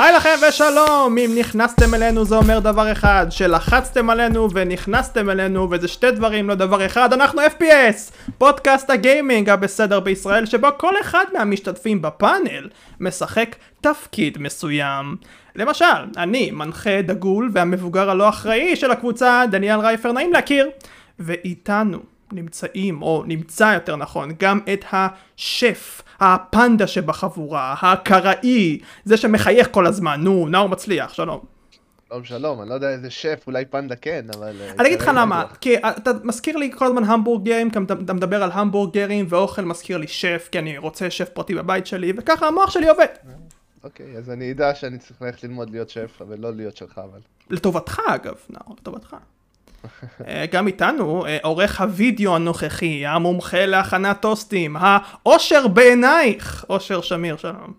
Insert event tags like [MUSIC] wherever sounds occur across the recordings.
היי לכם ושלום, אם נכנסתם אלינו זה אומר דבר אחד, שלחצתם עלינו ונכנסתם אלינו וזה שתי דברים לא דבר אחד, אנחנו FPS, פודקאסט הגיימינג הבסדר בישראל שבו כל אחד מהמשתתפים בפאנל משחק תפקיד מסוים. למשל, אני מנחה דגול והמבוגר הלא אחראי של הקבוצה דניאל רייפר נעים להכיר, ואיתנו נמצאים, או נמצא יותר נכון, גם את השף, הפנדה שבחבורה, הקראי, זה שמחייך כל הזמן, נו, נאור מצליח, שלום. שלום שלום, אני לא יודע איזה שף, אולי פנדה כן, אבל... אה, אני אגיד לך כרגע למה, לא. כי אתה מזכיר לי כל הזמן המבורגרים, כי אתה מדבר על המבורגרים ואוכל מזכיר לי שף, כי אני רוצה שף פרטי בבית שלי, וככה המוח שלי עובד. אוקיי, אז אני אדע שאני צריך ללכת ללמוד להיות שף, אבל לא להיות שלך, אבל... לטובתך אגב, נאור, לטובתך. אה, גם איתנו אה, עורך הוידאו הנוכחי, המומחה להכנת טוסטים, האושר בעינייך, אושר שמיר, שלום.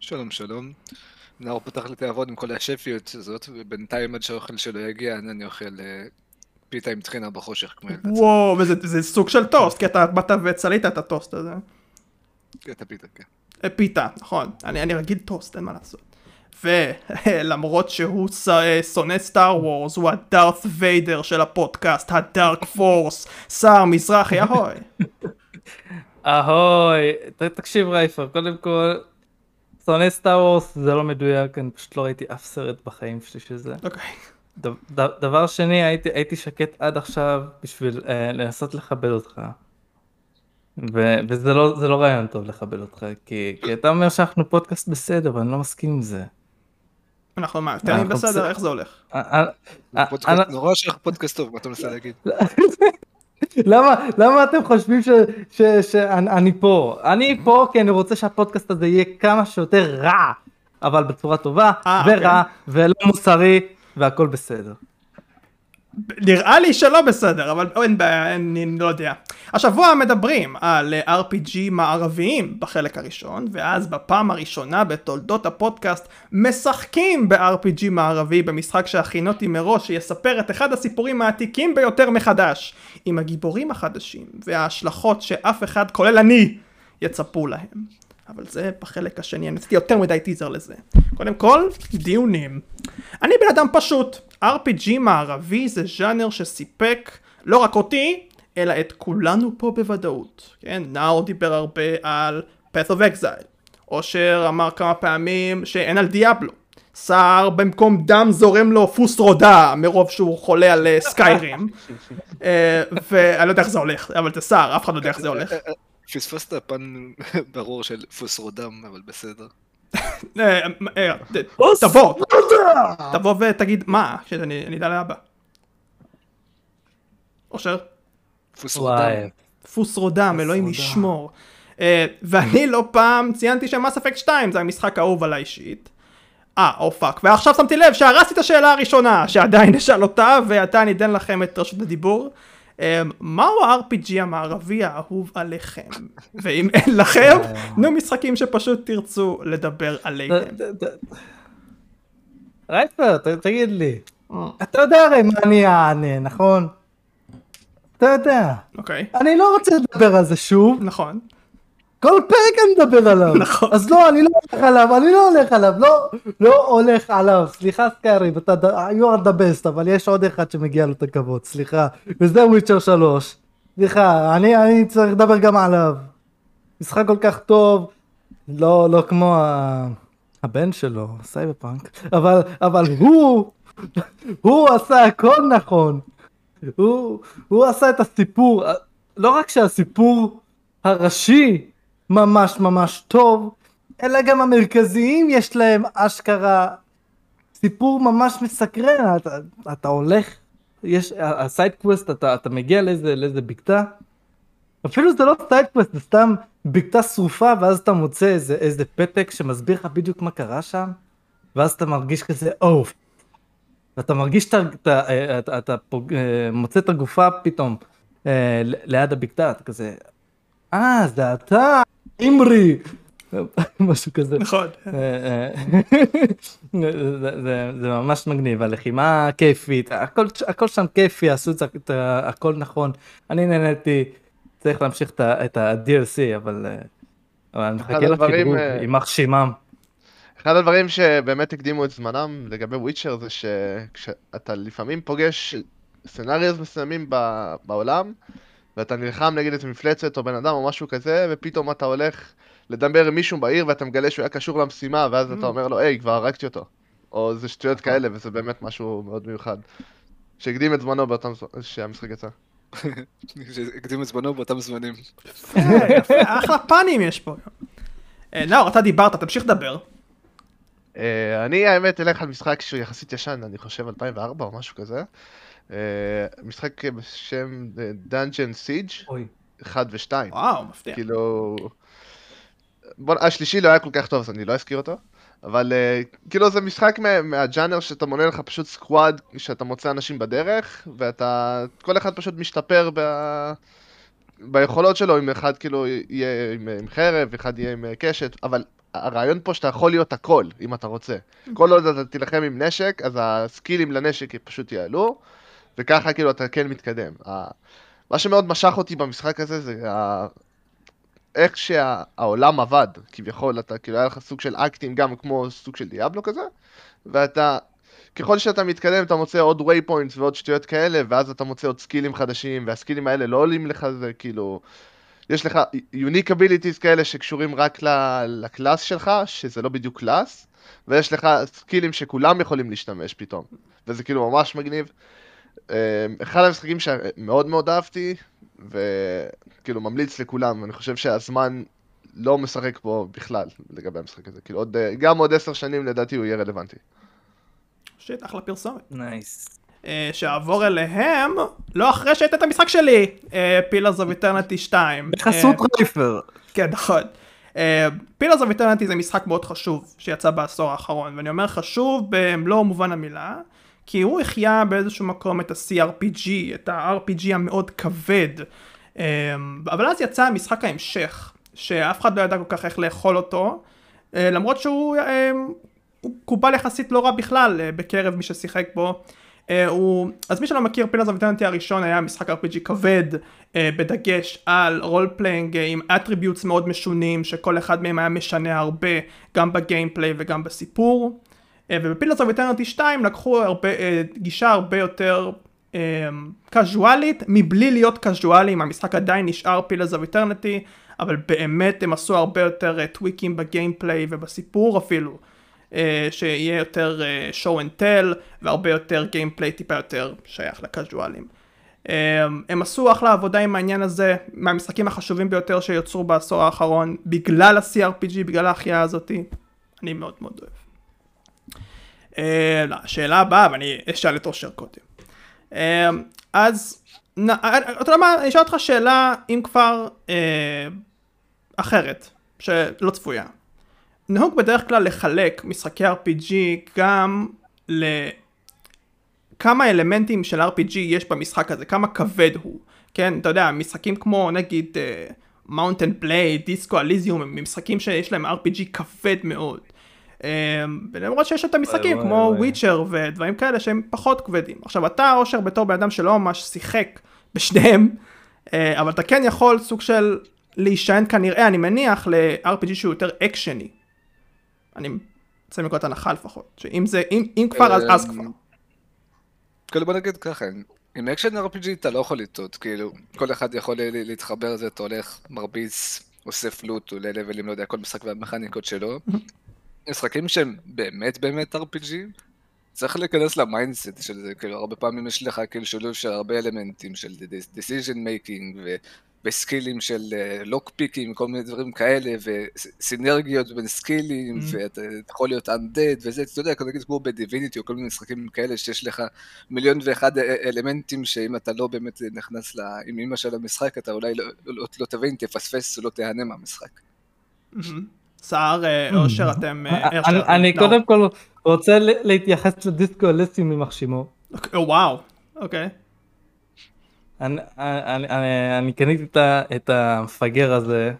שלום שלום. נאור פתח לי תיאבון עם כל השפיות הזאת, ובינתיים עד שהאוכל שלו יגיע, אני אוכל אה, פיתה עם טחינה בחושך כמו ילד. וואו, וזה זה סוג של טוסט, כי אתה באת וצלית את הטוסט הזה. את הפיתה, כן. פיתה, נכון. אני, אני רגיל טוסט, אין מה לעשות. ולמרות שהוא אה, שונא Star Wars, הוא ה Darth Vader של הפודקאסט, ה dark force, סער מזרחי, אהוי. אהוי, תקשיב רייפר, קודם כל, שונא סטאר וורס זה לא מדויק, אני פשוט לא ראיתי אף סרט בחיים שלי של זה. אוקיי. ד- דבר שני, הייתי, הייתי שקט עד עכשיו בשביל אה, לנסות לכבד אותך. ו- וזה לא, לא רעיון טוב לכבד אותך, כי, כי אתה אומר שאנחנו פודקאסט בסדר, ואני לא מסכים עם זה. אנחנו מה, יותר אנחנו בסדר? בסדר. איך זה הולך? אה, אה, אה, פודקאסט אה, נורא פודקאסט טוב, מה אתה מנסה להגיד? [LAUGHS] למה, למה אתם חושבים ש, ש, שאני אני פה? אני פה כי אני רוצה שהפודקאסט הזה יהיה כמה שיותר רע, אבל בצורה טובה, אה, ורע, אוקיי. ולא מוסרי, והכל בסדר. נראה לי שלא בסדר, אבל אין בעיה, אני לא יודע. השבוע מדברים על אה, RPG מערביים בחלק הראשון, ואז בפעם הראשונה בתולדות הפודקאסט משחקים ב-RPG מערבי במשחק שהכינותי מראש שיספר את אחד הסיפורים העתיקים ביותר מחדש, עם הגיבורים החדשים וההשלכות שאף אחד, כולל אני, יצפו להם. אבל זה בחלק השני, אני עשיתי יותר מדי טיזר לזה. קודם כל, דיונים. אני בן אדם פשוט. RPG מערבי זה ז'אנר שסיפק לא רק אותי, אלא את כולנו פה בוודאות. כן, נאור דיבר הרבה על Path of Exile. אושר אמר כמה פעמים שאין על דיאבלו. סער במקום דם זורם לו פוס רודה מרוב שהוא חולה על אה, סקיירים. אה, ואני לא יודע איך זה הולך, אבל זה סער, אף אחד לא יודע איך זה הולך. אה, פספסת פן ברור של פוסרודם, אבל בסדר. [LAUGHS] אה, אה, תבוא, תבוא ותגיד מה, שאני אני אדע לאבא. אושר, פוסרודם. וואי, דפוס רודם, אלוהים. ישמור. אה, ואני לא פעם ציינתי שמאס אפקט 2 זה המשחק האהוב עליי אישית. אה, או פאק. ועכשיו שמתי לב שהרסתי את השאלה הראשונה, שעדיין נשאל אותה, ועתה אני אתן לכם את רשות הדיבור. אה, מהו ה-RPG המערבי האהוב עליכם? [LAUGHS] ואם אין לכם, תנו משחקים שפשוט תרצו לדבר עליהם. רייפר, תגיד לי, אתה יודע הרי מה אני אענה, נכון? אתה יודע. אוקיי, אני לא רוצה לדבר על זה שוב, נכון. כל פרק אני מדבר עליו. נכון. אז לא, אני לא הולך עליו, אני לא הולך עליו, לא, לא הולך עליו. סליחה סקאריב, אתה you are the best, אבל יש עוד אחד שמגיע לו את הכבוד, סליחה. וזה Witcher 3. סליחה, אני, אני צריך לדבר גם עליו. משחק כל כך טוב, לא, לא כמו ה... הבן שלו, סייבר פאנק, אבל, אבל הוא, הוא עשה הכל נכון. הוא, הוא עשה את הסיפור, לא רק שהסיפור הראשי ממש ממש טוב, אלא גם הלא מרכזיים יש להם אשכרה סיפור ממש מסקרן, אתה, אתה הולך, יש, ה side quest, אתה, אתה מגיע לאיזה, לאיזה בקתה, אפילו זה לא side quest, זה סתם בקתה שרופה, ואז אתה מוצא איזה, איזה פתק שמסביר לך בדיוק מה קרה שם, ואז אתה מרגיש כזה, או, ואתה מרגיש שאתה אתה, אתה, אתה פוג, אה, מוצא את הגופה פתאום אה, ליד הבקתה, אתה כזה, אה, זה אתה, אימרי, [LAUGHS] משהו כזה. נכון. אה, אה, זה- [LAUGHS] זה- זה- זה ממש מגניב, הלחימה כיפית, הכל, הכל שם כיפי, עשו את הכל נכון, אני נהניתי, צריך להמשיך את ה-DLC, אבל אה, אבל אני מחכה אה, יימח שמם. אחד הדברים שבאמת הקדימו את זמנם לגבי וויצ'ר זה שכשאתה לפעמים פוגש סצנריוז מסוימים ב- בעולם, ואתה נלחם נגד איזה מפלצת או בן אדם או משהו כזה, ופתאום אתה הולך לדבר עם מישהו בעיר ואתה מגלה שהוא היה קשור למשימה, ואז Mm. אתה אומר לו, היי, כבר הרגתי אותו. או זה שטויות כאלה, וזה באמת משהו מאוד מיוחד. שהקדים את זמנו באותם זמן שהמשחק יצא. [LAUGHS] שהקדים את זמנו באותם זמנים. יפה, יפה, [LAUGHS] אחלה פאנים יש פה. אה, נאור, אתה דיברת, תמשיך לדבר. אה, אני האמת אלך על משחק שהוא יחסית ישן, אני חושב 2004 או משהו כזה. אה, משחק בשם אה, Dungeon Siege אוי. 1 ו-2. וואו, מפתיע. כאילו... בוא, השלישי לא היה כל כך טוב, אז אני לא אזכיר אותו. אבל uh, כאילו זה משחק מה, מהג'אנר שאתה מונה לך פשוט סקוואד, שאתה מוצא אנשים בדרך, ואתה... כל אחד פשוט משתפר ב... ביכולות שלו, אם אחד כאילו יהיה עם, עם חרב, אחד יהיה עם קשת, אבל הרעיון פה שאתה יכול להיות הכל, אם אתה רוצה. כל עוד אתה תילחם עם נשק, אז הסקילים לנשק פשוט יעלו, וככה כאילו אתה כן מתקדם. מה שמאוד משך אותי במשחק הזה זה ה... איך שהעולם עבד, כביכול, אתה כאילו היה לך סוג של אקטים גם כמו סוג של דיאבלו כזה, ואתה, ככל שאתה מתקדם אתה מוצא עוד waypoints ועוד שטויות כאלה, ואז אתה מוצא עוד סקילים חדשים, והסקילים האלה לא עולים לך, זה כאילו, יש לך unique abilities כאלה שקשורים רק ל class שלך, שזה לא בדיוק class, ויש לך סקילים שכולם יכולים להשתמש פתאום, וזה כאילו ממש מגניב. אה, אחד המשחקים שמאוד מאוד אהבתי, וכאילו ממליץ לכולם, אני חושב שהזמן לא משחק פה בכלל לגבי המשחק הזה, כאילו עוד, אה, גם עוד עשר שנים לדעתי הוא יהיה רלוונטי. shit, אחלה פרסומת. nice. אה, שאעבור אליהם, לא אחרי שהיית את המשחק שלי, Pillars of Eternity 2. בחסות רייפר. כן, נכון. Pillars of Eternity זה משחק מאוד חשוב שיצא בעשור האחרון, ואני אומר חשוב במלוא מובן המילה, כי הוא החיה באיזשהו מקום את ה-CRPG, את ה-RPG המאוד כבד, אה, אבל אז יצא משחק ההמשך, שאף אחד לא ידע כל כך איך לאכול אותו, אה, למרות שהוא הוא קובל יחסית לא רע בכלל אה, בקרב מי ששיחק בו. אה, הוא, אז מי שלא מכיר Pillars of Eternity הראשון היה משחק RPG כבד בדגש על role playing עם attributes מאוד משונים שכל אחד מהם היה משנה הרבה גם ב gameplay וגם בסיפור וב Pillars of Eternity 2 לקחו הרבה, אה, גישה הרבה יותר קאזואלית מבלי להיות קאזואליים המשחק עדיין נשאר Pillars of Eternity אבל באמת הם עשו הרבה יותר אה, טוויקים ב gameplay ובסיפור אפילו אה, שיהיה יותר אה, show and tell והרבה יותר גיימפליי טיפה יותר שייך לקאזואלים. אה, הם עשו אחלה עבודה עם העניין הזה מהמשחקים החשובים ביותר שיוצרו בעשור האחרון בגלל ה-CRPG בגלל ההחייאה הזאתי אני מאוד מאוד אוהב. אה, לא, השאלה הבאה ואני אשאל את אושר קודם. אה, אז אה, אתה יודע מה אני אשאל אותך שאלה אם כבר אחרת שלא צפויה. נהוג בדרך כלל לחלק משחקי RPG גם לכמה אלמנטים של RPG יש במשחק הזה, כמה כבד הוא, כן, אתה יודע, משחקים כמו נגיד Mount and Blade, Disco Elysium, הם משחקים שיש להם RPG כבד מאוד. אה, ולמרות שיש את המשחקים כמו. Witcher ודברים כאלה שהם פחות כבדים. עכשיו אתה אושר בתור בן אדם שלא ממש שיחק בשניהם, אה, אבל אתה כן יכול סוג של להישען כנראה, אני מניח, ל-RPG שהוא יותר אקשני. אני יוצא מנקודת הנחה לפחות, שאם זה, אם, אם כבר אז, אז כבר. כאילו בוא נגיד ככה, עם action RPG אתה לא יכול לטעות, כאילו, כל אחד יכול להתחבר לזה, אתה הולך, מרביץ, עושה לוט, עולה לבלים, לא יודע, כל משחק והמכניקות שלו. משחקים שהם באמת באמת RPG, צריך להיכנס ל mindset של זה, כאילו, הרבה פעמים יש לך כאילו שילוב של הרבה אלמנטים של decision making ו... וסקילים של lock pick ים, כל מיני דברים כאלה, וסינרגיות בין סקילים, Mm. ואתה יכול להיות undead וזה, אתה יודע, נגיד כמו ב Divinity או כל מיני משחקים כאלה, שיש לך מיליון ואחד אה, אלמנטים שאם אתה לא באמת נכנס לאימא של המשחק, אתה אולי לא, לא, לא תבין, תפספס, לא תהנה מהמשחק. מהמם. סער, אה, אושר, אתם... אה, אני-. קודם כל רוצה להתייחס לדיסקו אלסים ממחשימו. אוקיי, וואו, אוקיי. אני- קניתי את המפגר הזה,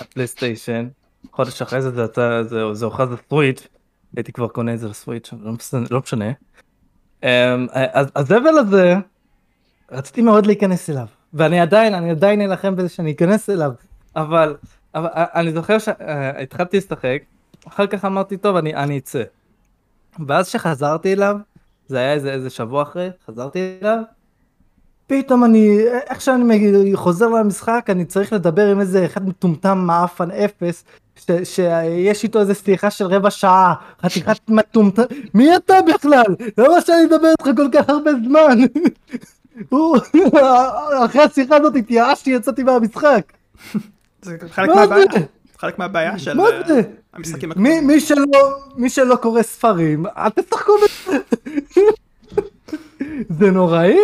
הפלייסטיישן, חודש אחרי זה זה הוכרז לסוויץ', הייתי כבר קונה את זה לסוויץ', לא משנה- לא. אמ, אז הזבל הזה, רציתי מאוד להיכנס אליו, ואני עדיין, אני עדיין אלחם בזה שאני אכנס אליו, אבל אבל אני זוכר שהתחלתי לשחק, אחר כך אמרתי, טוב, אני, אני אצא. ואז כשחזרתי אליו, זה היה איזה, איזה שבוע אחרי, חזרתי אליו, פתאום אני, איך שאני חוזר למשחק, אני צריך לדבר עם איזה אחד מטומטם מעפן אפס, שיש איתו איזה שיחה של רבע שעה, חתיכת מטומטם, מי אתה בכלל? למה שאני אדבר איתך כל כך הרבה זמן? [LAUGHS] אחרי השיחה הזאת התייאשתי, יצאתי מהמשחק. זה חלק מה מהבעיה. חלק מהבעיה של אה? המשחקים הקטנים. מי, שלא, מי שלא קורא ספרים, אל תשחקו בזה. [LAUGHS] זה נוראי.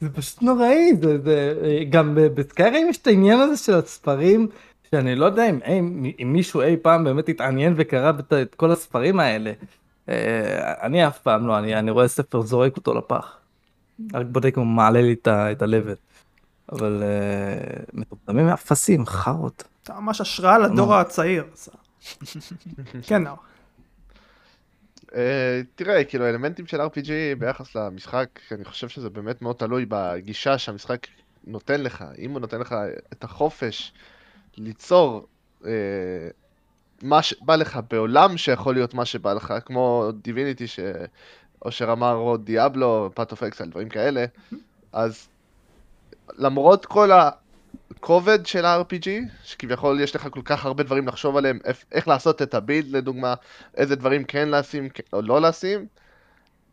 זה פשוט נוראי. זה, זה, גם ב- בסקיירים יש את העניין הזה של הספרים, שאני לא יודע אם, אם, אם מישהו אי פעם באמת התעניין וקרא את, את כל הספרים האלה. אה, אני אף פעם לא, אני, אני רואה ספר זורק אותו לפח. רק בודק אם הוא מעלה לי את ה-level. אבל אה, מטומטמים אפסים, חארות. אתה ממש השראה לדור הצעיר. [LAUGHS] כן, נאור. אה, תראה, כאילו אלמנטים של RPG ביחס למשחק, אני חושב שזה באמת מאוד תלוי בגישה שהמשחק נותן לך. אם הוא נותן לך את החופש ליצור אה, מה שבא לך בעולם שיכול להיות מה שבא לך, כמו Divinity שאושר אמר, או Diablo, Path of Exile, דברים כאלה, אז למרות כל הכובד של ה-RPG, שכביכול יש לך כל כך הרבה דברים לחשוב עליהם, איך- לעשות את ה build לדוגמה, איזה דברים כן לשים או לא לשים,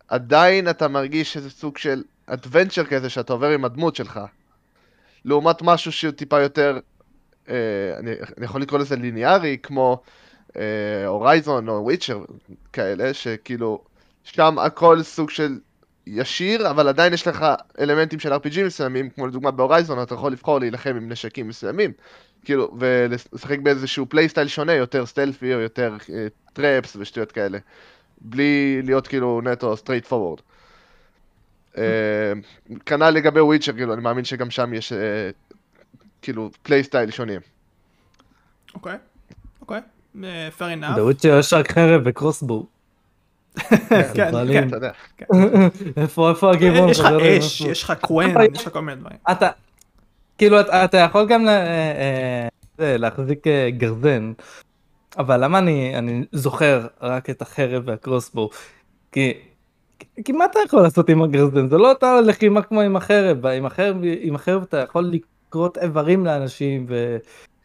עדיין אתה מרגיש איזה סוג של adventure כזה שאתה עובר עם הדמות שלך. לעומת משהו שהוא טיפה יותר, אה, אני, יכול לקרוא לזה ליניארי, כמו Horizon או Witcher כאלה, שכאילו, שם הכל סוג של ישיר, אבל עדיין יש לך אלמנטים של RPG מסוימים, כמו לדוגמה ב Horizon, אתה יכול לבחור להילחם עם נשקים מסוימים, כאילו, ולשחק באיזשהו playstyle שונה, יותר stealthy או יותר traps ושטויות כאלה, בלי להיות כאילו נטו straightforward. כנ"ל לגבי וויצ'ר, כאילו, אני מאמין שגם שם יש אה, כאילו פלייסטייל שונים. אוקיי. אוקיי. אה, fair enough. בוויצ'ר יש רק חרב וקרוסבו. כן, אבל כן. אתה יודע. איפה איפה הגיוון? יש לך? אש? יש לך קוון, אבל- יש לך כל מיני דברים. אתה, כאילו אתה, יכול גם אה, אה, זה, להחזיק אה, גרזן, אבל למה אני, אני זוכר רק את החרב והקרוסבו? כי, כי מה אתה יכול לעשות עם הגרזן? זה לא אותה לחימה כמו עם החרב, עם החרב, עם החרב אתה יכול לכרות איברים לאנשים ו...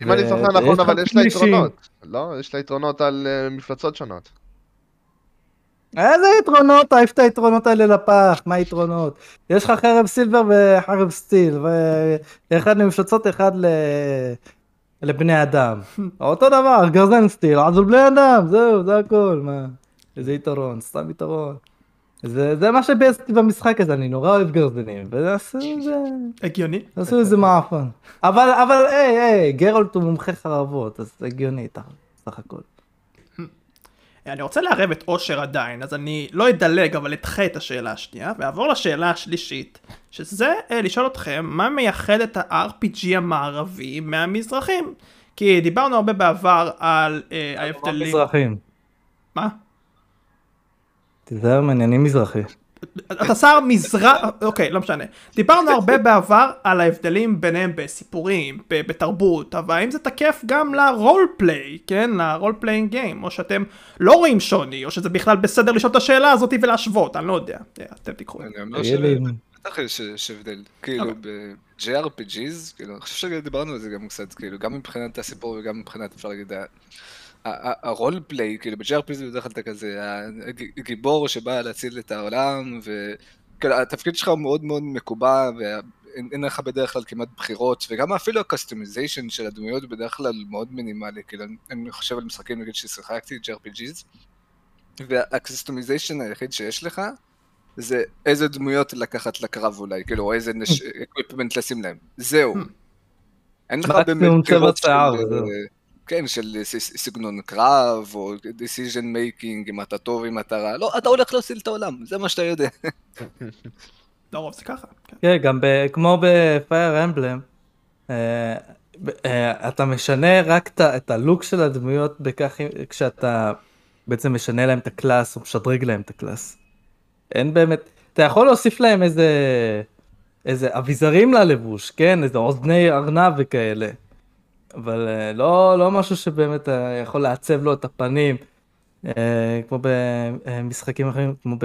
אם אני זוכר נכון, אבל יש לה. יתרונות. לא? יש לה יתרונות על אה, מפלצות שונות. איזה יתרונות? תעיף את היתרונות האלה לפח, מה היתרונות? יש לך חרב סילבר וחרב סטיל, ואחד למפלצות, אחד ל... לבני אדם. [LAUGHS] אותו דבר, גרזן סטיל, אז בני אדם, זהו, זה הכל, מה? איזה יתרון, סתם יתרון. זה, זה מה שביאס אותי במשחק הזה, אני נורא אוהב גרזנים, ועשו איזה, הגיוני. עשו איזה מעפן. אבל, אבל, היי, היי, גרולט הוא מומחה חרבות, אז הגיוני, סך הכל. אני רוצה לערב את אושר עדיין, אז אני לא אדלג, אבל אדחה את השאלה השנייה, ואעבור לשאלה השלישית, שזה אה, לשאול אתכם, מה מייחד את ה-RPG המערבי מהמזרחים? כי דיברנו הרבה בעבר על אה, ההבדלים... מזרחים. מה? תיזהר מעניינים מזרחי. אתה שר מזרח, אוקיי, לא משנה. דיברנו הרבה בעבר על ההבדלים ביניהם בסיפורים, בתרבות, אבל האם זה תקף גם ל role play, כן? ל role playing game, או שאתם לא רואים שוני, או שזה בכלל בסדר לשאול את השאלה הזאת ולהשוות, אני לא יודע. אה, אתם תיקחו זה. אני אומר תגיד לי, שבטח יש הבדל. כאילו ב-JRPGs, כאילו, אני חושב שדיברנו על זה גם קצת, כאילו, גם מבחינת הסיפור וגם מבחינת, אפשר להגיד, ה role play, כאילו זה בדרך כלל אתה כזה הגיבור שבא להציל את העולם, וכאילו התפקיד שלך הוא מאוד מאוד מקובע, ואין אין לך בדרך כלל כמעט בחירות, וגם אפילו ה customization של הדמויות בדרך כלל מאוד מינימלי, כאילו, אני- חושב על משחקים נגיד ששיחקתי, JRPGs, וה customization היחיד שיש לך, זה איזה דמויות לקחת לקרב אולי, כאילו, או איזה equipment [LAUGHS] לשים להם. זהו. [LAUGHS] אין לך באמת מקסימום צבע בחירות של, שיער, אה, וזהו. כן, של סגנון קרב, או decision making, אם אתה טוב, אם אתה רע. לא, אתה הולך להציל את העולם, זה מה שאתה יודע. [LAUGHS] לרוב זה ככה. כן. כן, גם כמו ב Fire Emblem, אתה משנה רק את ה- את ה look של הדמויות בכך כשאתה בעצם משנה להם את ה class או משדרג להם את ה class. אין באמת, אתה יכול להוסיף להם איזה איזה אביזרים ללבוש, כן, איזה אוזני ארנב וכאלה. אבל אה, לא, לא משהו שבאמת אה, יכול לעצב לו את הפנים, אה, כמו במשחקים אחרים, כמו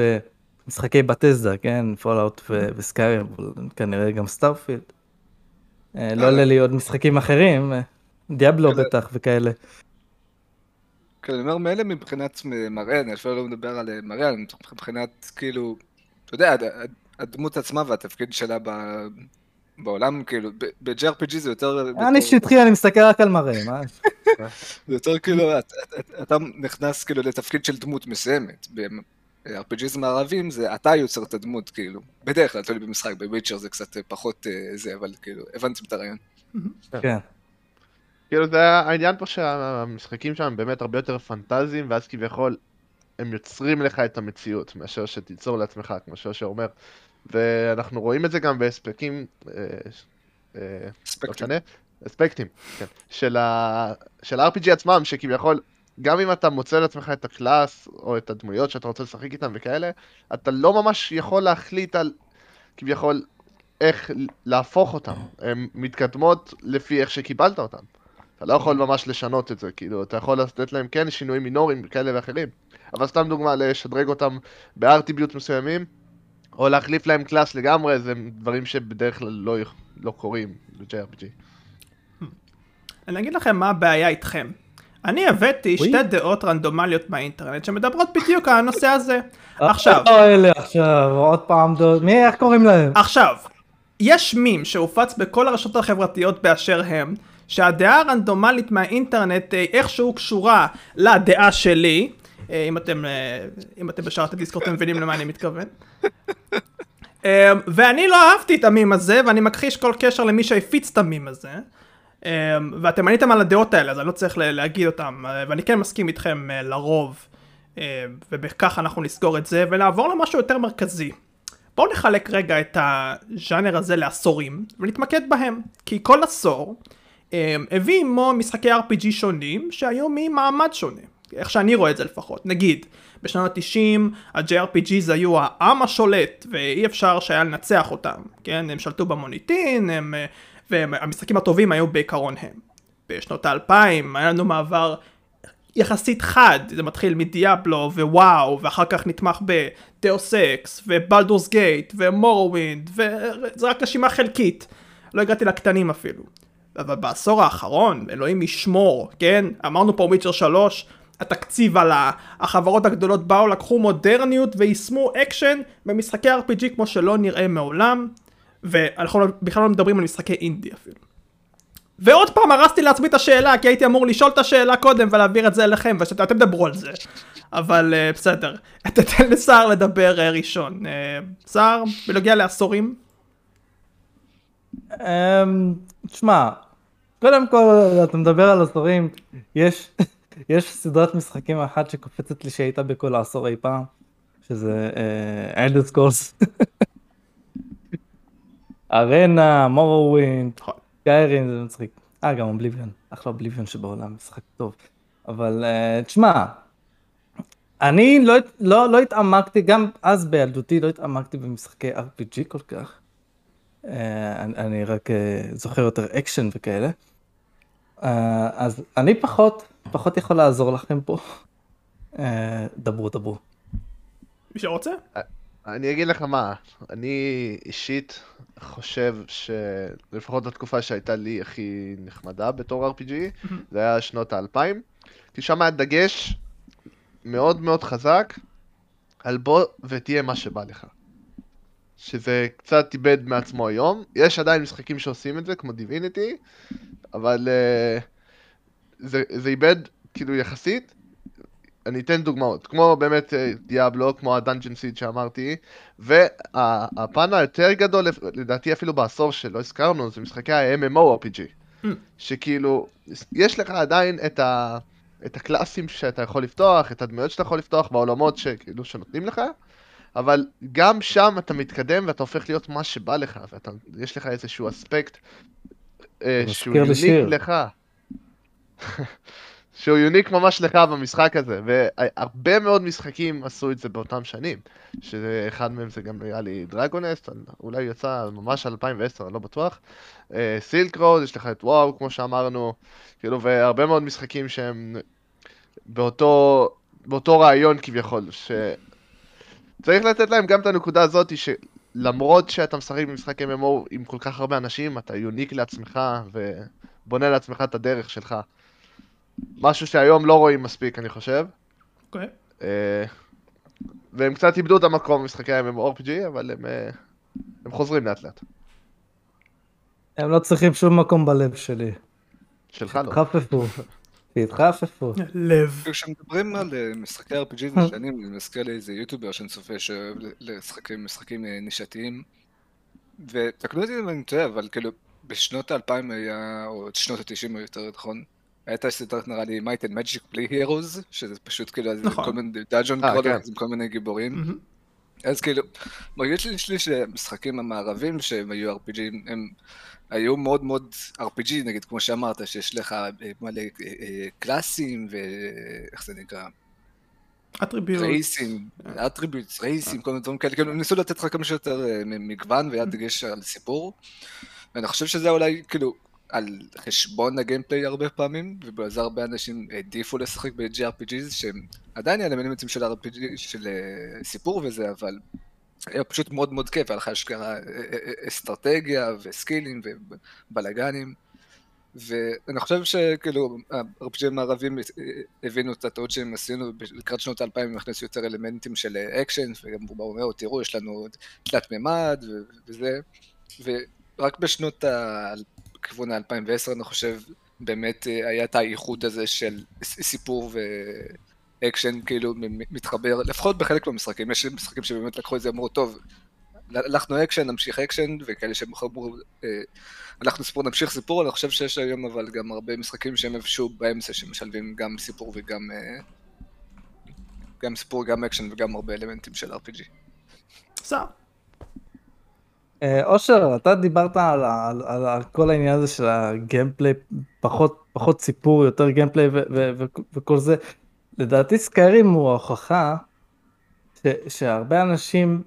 במשחקי Bethesda, כן? Fallout ו Skyrim, כנראה גם Starfield. לא עולה לי עוד משחקים אחרים, Diablo בטח וכאלה. כן, אני אומר, מילא מבחינת מראה, אני אפילו לא מדבר על מראה, אני מבחינת, כאילו, אתה יודע, הדמות עצמה והתפקיד שלה בעולם, כאילו, ב-JRPG זה יותר... אני שטחי, אני מסתכל רק על מראה, מה? [LAUGHS] זה יותר כאילו, אתה נכנס כאילו לתפקיד של דמות מסוימת. ב-RPGs מערבים זה אתה יוצר את הדמות, כאילו. בדרך כלל, תלוי במשחק, בוויצ'ר זה קצת פחות אה, זה, אבל כאילו, הבנתם את הרעיון. כן. כאילו זה העניין פה שהמשחקים שם באמת הרבה יותר פנטזיים, ואז כביכול הם יוצרים לך את המציאות, מאשר שתיצור לעצמך, כמו שאושר אומר. ואנחנו רואים את זה גם בהספקים, אה, אה, לא משנה, אספקטים, כן, של, ה, של ה-RPG עצמם, שכביכול, גם אם אתה מוצא לעצמך את הקלאס, או את הדמויות שאתה רוצה לשחק איתן וכאלה, אתה לא ממש יכול להחליט על, כביכול, איך להפוך אותן. הן מתקדמות לפי איך שקיבלת אותן. אתה לא יכול ממש לשנות את זה, כאילו, אתה יכול לתת להם כן שינויים מינוריים כאלה ואחרים. אבל סתם דוגמה, לשדרג אותם בארטיביות מסוימים, או להחליף להם קלאס לגמרי, זה דברים שבדרך כלל לא, לא קורים ב-JRPG. אני אגיד לכם מה הבעיה איתכם. אני הבאתי שתי דעות רנדומליות מהאינטרנט שמדברות בדיוק על הנושא הזה. עכשיו. לא אלה עכשיו, עוד פעם דעות, מי, איך קוראים להם? עכשיו, יש מים שהופץ בכל הרשתות החברתיות באשר הם, שהדעה הרנדומלית מהאינטרנט אה, איכשהו קשורה לדעה שלי, אה, אם אתם, אה, אם אתם בשארת דיסקורט אתם מבינים למה אני מתכוון. [LAUGHS] ואני לא אהבתי את המים הזה, ואני מכחיש כל קשר למי שהפיץ את המים הזה. ואתם עניתם על הדעות האלה, אז אני לא צריך להגיד אותם, ואני כן מסכים איתכם לרוב, ובכך אנחנו נסגור את זה, ונעבור למשהו יותר מרכזי. בואו נחלק רגע את הז'אנר הזה לעשורים, ונתמקד בהם, כי כל עשור הביא עמו משחקי RPG שונים שהיו ממעמד שונה, איך שאני רואה את זה לפחות. נגיד, בשנות ה-90 ה-JRPGs היו העם השולט ואי אפשר שהיה לנצח אותם, כן? הם שלטו במוניטין, הם, והמשחקים הטובים היו בעיקרון הם. בשנות האלפיים היה לנו מעבר יחסית חד, זה מתחיל מ Diablo ו WoW, ואחר כך נתמך ב Deus Ex, ו Baldur's Gate, ו Morrowind, וזה רק רשימה חלקית. לא הגעתי לקטנים אפילו. אבל בעשור האחרון, אלוהים ישמור, כן? אמרנו פה Witcher 3, התקציב עלה, החברות הגדולות באו, לקחו מודרניות ויישמו אקשן במשחקי RPG כמו שלא נראה מעולם, ואנחנו לא- בכלל לא מדברים על משחקי אינדי אפילו. ועוד פעם הרסתי לעצמי את השאלה, כי הייתי אמור לשאול את השאלה קודם ולהעביר את זה אליכם, ושאתם תדברו על זה. אבל uh, בסדר, [LAUGHS] תתן לסער לדבר uh, ראשון. Uh, סער, בנוגע לעשורים? אמ, תשמע, קודם כל אתה מדבר על עשורים, יש, יש סדרת משחקים אחת שקופצת לי שהייתה בכל העשור אי פעם, שזה אלדס uh, קורס. ארנה, מורווינד, גיירין זה מצחיק. אה, גם אובליביון, אחלה אובליביון שבעולם, משחק טוב. אבל uh, תשמע, אני לא, לא, לא התעמקתי, גם אז בילדותי לא התעמקתי במשחקי RPG כל כך. אה, אני, אני רק uh, זוכר יותר אקשן וכאלה. Uh, אז אני פחות, פחות יכול לעזור לכם פה. Uh, דברו, דברו. מי שרוצה? אני אגיד לך מה, אני אישית חושב שלפחות התקופה שהייתה לי הכי נחמדה בתור RPG, זה היה שנות האלפיים, כי שם היה דגש מאוד מאוד חזק על בוא ותהיה מה שבא לך. שזה קצת איבד מעצמו היום. יש עדיין משחקים שעושים את זה, כמו דיביניטי, אבל uh, זה, זה איבד, כאילו יחסית. אני אתן דוגמאות, כמו באמת uh, דיאבלו, כמו הדאנג'ן סיד שאמרתי, והפן היותר גדול, לדעתי אפילו בעשור שלא הזכרנו, זה משחקי ה-MMORPG. Mm. שכאילו, יש לך עדיין את, ה, את הקלאסים שאתה יכול לפתוח, את הדמויות שאתה יכול לפתוח בעולמות שכאילו שנותנים לך, אבל גם שם אתה מתקדם ואתה הופך להיות מה שבא לך, ויש לך איזשהו אספקט אה, שהוא יוניק לך. שהוא יוניק ממש לך במשחק הזה, והרבה מאוד משחקים עשו את זה באותם שנים, שאחד מהם זה גם נראה לי דרגונסט, אולי יצא ממש 2010, אני לא בטוח. סילק uh, רוד, יש לך את וואו, כמו שאמרנו, כאילו, והרבה מאוד משחקים שהם באותו, באותו רעיון כביכול, שצריך לתת להם גם את הנקודה הזאת, שלמרות שאתה משחק במשחק MMO עם כל כך הרבה אנשים, אתה יוניק לעצמך ובונה לעצמך את הדרך שלך. משהו שהיום לא רואים מספיק, אני חושב. אוקיי. אה, והם קצת איבדו את המקום במשחקי MMORPG, אבל הם, אה, הם חוזרים לאט לאט. הם לא צריכים שום מקום בלב שלי. שלך לא. תתחפפו. תתחפפו. [LAUGHS] לב. כשמדברים על אה, משחקי RPG ישנים, אני מזכיר לי איזה יוטיובר שאני צופה שאוהב לשחק משחקים נישתיים. ותקנו אותי אם אני טועה, אבל כאילו בשנות האלפיים היה, או שנות התשעים יותר נכון, הייתה סדרת נראה לי Might and Magic בלי Heroes, שזה פשוט כאילו נכון. כל מיני dungeon אה, כן. עם כל מיני גיבורים. אז כאילו, מרגיש לי שלי שהמשחקים המערבים שהם היו RPG, הם היו מאוד מאוד RPG, נגיד, כמו שאמרת, שיש לך אה, מלא אה, קלאסים ואיך זה נקרא? אטריביוט. רייסים, אטריביוטס, רייסים, כל מיני דברים כאלה, כאילו ניסו לתת לך כמה שיותר מגוון ויד דגש על סיפור. ואני חושב שזה אולי כאילו על חשבון הגיימפליי הרבה פעמים, ובגלל זה הרבה אנשים העדיפו לשחק ב-GRPGs שהם עדיין אלמנטים של RPG, של אה, סיפור וזה, אבל היה פשוט מאוד מאוד כיף, היה לך אשכרה אה, אה, אסטרטגיה וסקילים ובלאגנים. ואני חושב שכאילו, ה-RPGים המערביים הבינו את הטעות שהם עשינו, לקראת שנות האלפיים הם הכניסו יותר אלמנטים של אקשן, וגם הוא בא ואומר, תראו, יש לנו תלת מימד וזה, ורק בשנות ה... כיוון ה-2010, אני חושב, באמת אה, היה את האיחוד הזה של סיפור ואקשן, כאילו, מתחבר, לפחות בחלק מהמשחקים, יש משחקים שבאמת לקחו את זה, אמרו, טוב, הלכנו אקשן, נמשיך אקשן, וכאלה שהם אמרו, אה, הלכנו סיפור, נמשיך סיפור, אני חושב שיש היום אבל גם הרבה משחקים שהם איפשהו באמצע, שמשלבים גם סיפור וגם... אה, גם סיפור, גם אקשן וגם הרבה אלמנטים של RPG. בסדר. אה, אושר, אתה דיברת על, על, על, על כל העניין הזה של ה gameplay, פחות, פחות סיפור, יותר gameplay וכל זה. לדעתי Skyrim הוא ההוכחה ש, שהרבה אנשים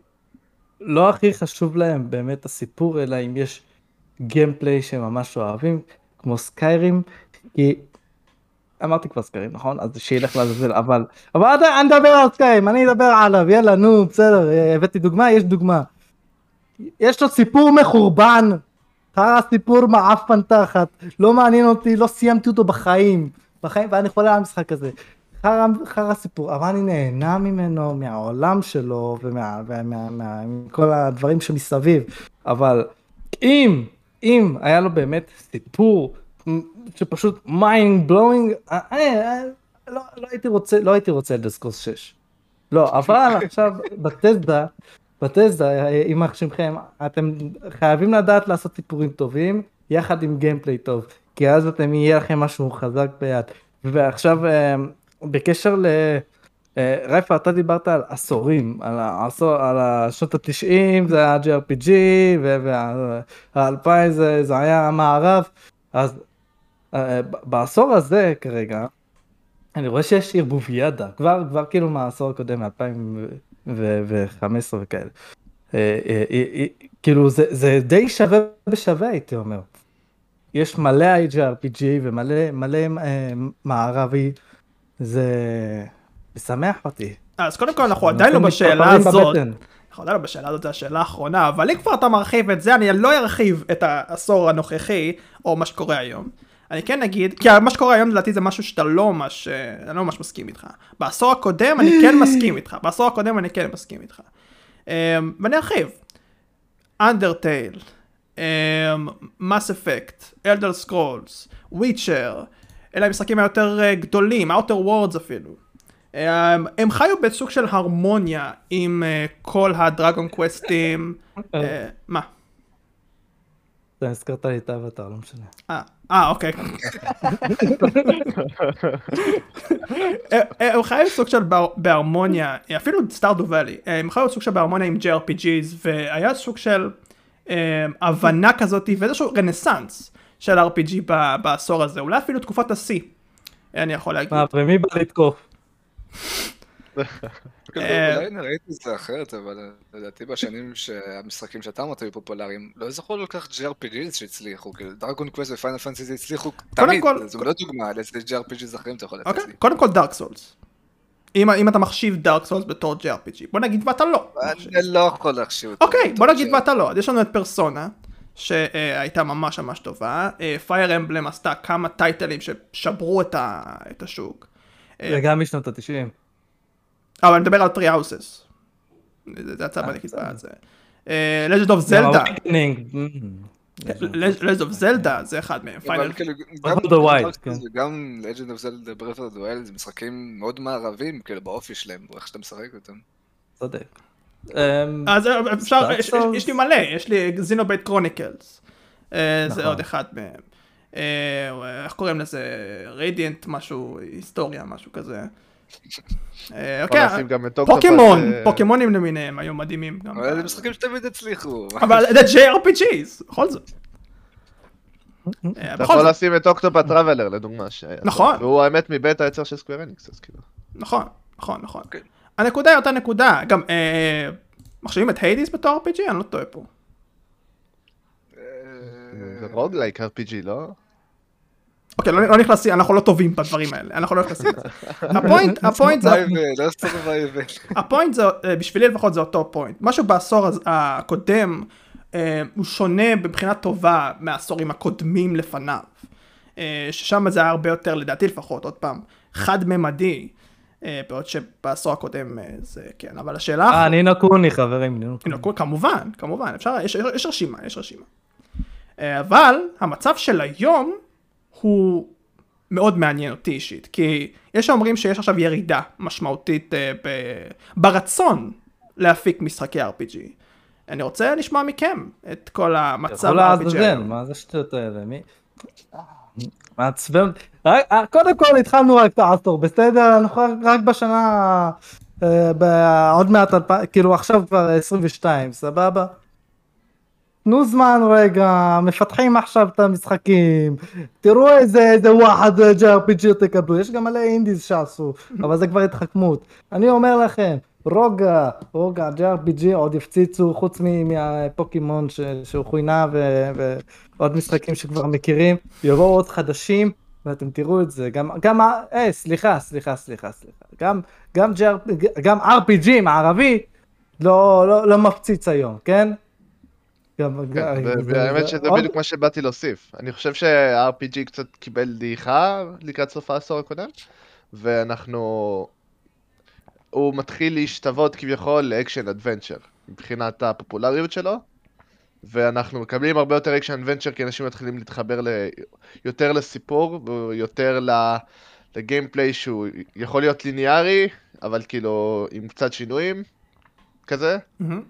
לא הכי חשוב להם באמת הסיפור, אלא אם יש gameplay שהם ממש אוהבים, כמו Skyrim, כי אמרתי כבר Skyrim, נכון? אז שילך לעזאזל, אבל... אבל אני אדבר על Skyrim, אני אדבר עליו, יאללה, נו, בסדר, אה, הבאתי דוגמה, יש דוגמה. יש לו סיפור מחורבן, חרא סיפור מעפן תחת, לא מעניין אותי, לא סיימתי אותו בחיים, בחיים, ואני חולה על המשחק הזה. חרא, חרא סיפור, אבל אני נהנה ממנו, מהעולם שלו, ומה, ומה, מה, מה, הדברים שמסביב, אבל אם, אם היה לו באמת סיפור שפשוט mind blowing, לא, לא הייתי רוצה, לא הייתי רוצה ל-Disco 6. לא, אבל עכשיו בטסדה, בטסדה, יימח שמכם, אתם חייבים לדעת לעשות סיפורים טובים, יחד עם גיימפליי טוב, כי אז אתם יהיה לכם משהו חזק ביד. ועכשיו, אה, בקשר ל... אה, רייפה, אתה דיברת על עשורים, על, העשור, על השנות התשעים זה היה JRPG, וה-2000 זה, זה היה המערב, אז אה, בעשור הזה כרגע, אני רואה שיש ערבוביאדה, כבר, כבר כאילו מהעשור הקודם, מ-2015 וכאלה. אה, אה, אה, כאילו זה, זה די שווה בשווה הייתי אומר. יש מלא IGRPG ומלא מלא מערבי, זה משמח אותי. אז קודם כל אנחנו עדיין לא בשאלה הזאת. אנחנו עדיין לא בשאלה הזאת, זו השאלה האחרונה, אבל אם כבר אתה מרחיב את זה, אני לא ארחיב את העשור הנוכחי, או מה שקורה היום. אני כן אגיד, כי מה שקורה היום לדעתי זה משהו שאתה לא ממש, אה, אני לא ממש מסכים איתך. בעשור הקודם אני כן מסכים איתך, בעשור הקודם אני כן מסכים איתך. אה, ואני ארחיב. Undertale, Mass Effect, Elder Scrolls, Witcher, אלה המשחקים היותר אה, גדולים, Outer Worlds אפילו. אה, הם חיו בסוג של הרמוניה עם אה, כל ה-Dragon Quest ים. אה, מה? אתה הזכרת לי את האבטר, לא משנה. אה, אה, אוקיי. הם- הם חיו סוג של בהרמוניה, אפילו סטארדו ואלי, הם חיו סוג של בהרמוניה עם JRPGs, והיה סוג של אה, הבנה כזאת, ואיזשהו רנסאנס של RPG בעשור הזה, אולי אפילו תקופת השיא. אני יכול להגיד. מה, ומי בא לתקוף? אה, אולי אני ראיתי את זה אחרת, אבל אה, לדעתי בשנים שהמשחקים שאתה אמרת היו פופולריים, לא זכור כל כך JRPGs שהצליחו, כאילו Dragon Quest ו-Final Fantasy הצליחו תמיד, זו לא דוגמה לאיזה JRPGs אחרים אתה יכול לתת אוקיי, לי. קודם כל Dark Souls. אם אם אתה מחשיב Dark Souls בתור JRPG. בוא נגיד ואתה לא. אני לא יכול להחשיב אותו. אוקיי, בוא נגיד. ואתה לא. אז יש לנו את פרסונה, שהייתה ממש ממש טובה. Fire Emblem עשתה כמה title ים ששברו את ה- את השוק. אה, זה גם משנות התשעים. אבל אני מדבר על טרי האוסס. זה יצא אה. בזה. לג'נד אוף זלדה. לג'נד אוף זלדה זה אחד מהם. כאילו, גם Zelda Breath of the Wild זה משחקים מאוד מערבים, כאילו באופי שלהם, איך שאתה משחק אותם. צודק. אמ, אז אה, אפשר, Dark יש- לי מלא, יש לי זינובייט קרוניקלס. זה נכון. עוד אחד מהם. אה, איך קוראים לזה? Radiant משהו, Historia, משהו כזה. אה, אוקיי, Octopath, פוקימון, אה, פוקימונים למיניהם היו מדהימים גם. אבל זה משחקים שתמיד הצליחו. אבל זה JRPGs, בכל זאת. אה, אתה יכול לשים את Octopath Traveler לדוגמה. שהיה. נכון. והוא באמת מבית היצר של Square Enix, אז כאילו. נכון, נכון, נכון. אוקיי. הנקודה היא אותה נקודה, גם אה, מחשיבים את Hades בתור RPG? אני לא טועה פה. זה roguelike RPG, לא? אוקיי, לא לא נכנסים, אנחנו לא טובים בדברים האלה, אנחנו לא נכנסים לזה. [LAUGHS] ה-point, ה-point זה... לא. ה-point זה, אה, בשבילי לפחות זה אותו point. משהו בעשור הקודם, אה, הוא שונה מבחינה טובה מהעשורים הקודמים לפניו. אה, ששם זה היה הרבה יותר, לדעתי לפחות, עוד פעם, חד-ממדי. בעוד שבעשור הקודם זה כן, אבל השאלה... אה, נינו קוני, חברים, נינו הנה, קוני. כמובן, כמובן, אפשר, יש, יש רשימה, יש רשימה. אבל המצב של היום הוא מאוד מעניין אותי אישית, כי יש האומרים שיש עכשיו ירידה משמעותית אה, ב, ברצון להפיק משחקי RPG. אני רוצה לשמוע מכם את כל המצב ה-RPG. מה זה השטויות האלה? מי? מעצבן. אה, קודם כל התחלנו רק את העשור, בסדר? אנחנו רק- בשנה... אה, עוד מעט, כאילו עכשיו כבר 22, סבבה? תנו זמן רגע, מפתחים עכשיו את המשחקים, תראו איזה איזה וואחד JRPG תקבלו, יש גם מלא אינדיז שעשו, אבל זה כבר התחכמות. אני אומר לכם, רוגע, רוגע, JRPG עוד הפציצו, חוץ מהפוקימון ש- שהוכנה ו- ועוד משחקים שכבר מכירים, יבואו עוד חדשים. ואתם תראו את זה, גם, גם, אה, סליחה, סליחה, סליחה, סליחה, גם, גם, JRPG, גם RPG מערבי לא, לא, לא מפציץ היום, כן? גם, כן, גם- והאמת זה שזה בדיוק מה שבאתי להוסיף. אני חושב שה-RPG קצת קיבל דעיכה לקראת סוף העשור הקודם, ואנחנו... הוא מתחיל להשתוות כביכול לאקשן אדוונצ'ר, מבחינת הפופולריות שלו, ואנחנו מקבלים הרבה יותר action adventure כי אנשים מתחילים להתחבר ל... יותר לסיפור, ויותר ל... ל-gameplay שהוא יכול להיות ליניארי, אבל כאילו עם קצת שינויים, כזה. מהמם.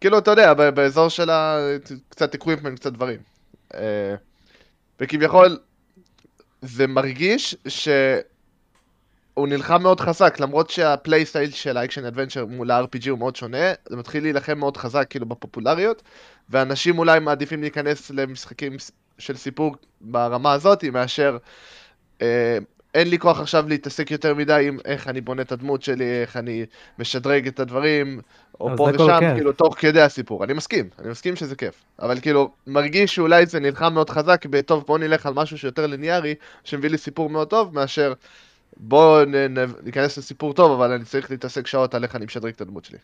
כאילו, אתה יודע, באזור של ה... קצת equipment, קצת דברים. אה, וכביכול, זה מרגיש שהוא נלחם מאוד חזק, למרות שה-playstyle של ה-action adventure מול ה-RPG הוא מאוד שונה, זה מתחיל להילחם מאוד חזק כאילו בפופולריות, ואנשים אולי מעדיפים להיכנס למשחקים של סיפור ברמה הזאת, מאשר אה, אין לי כוח עכשיו להתעסק יותר מדי עם איך אני בונה את הדמות שלי, איך אני משדרג את הדברים, או פה ושם, כיף. כאילו, תוך כדי הסיפור. אני מסכים, אני מסכים שזה כיף. אבל כאילו, מרגיש שאולי זה נלחם מאוד חזק בטוב, בוא נלך על משהו שיותר ליניארי, שמביא לי סיפור מאוד טוב, מאשר בוא נ- נ- ניכנס לסיפור טוב, אבל אני צריך להתעסק שעות על איך אני משדרג את הדמות שלי.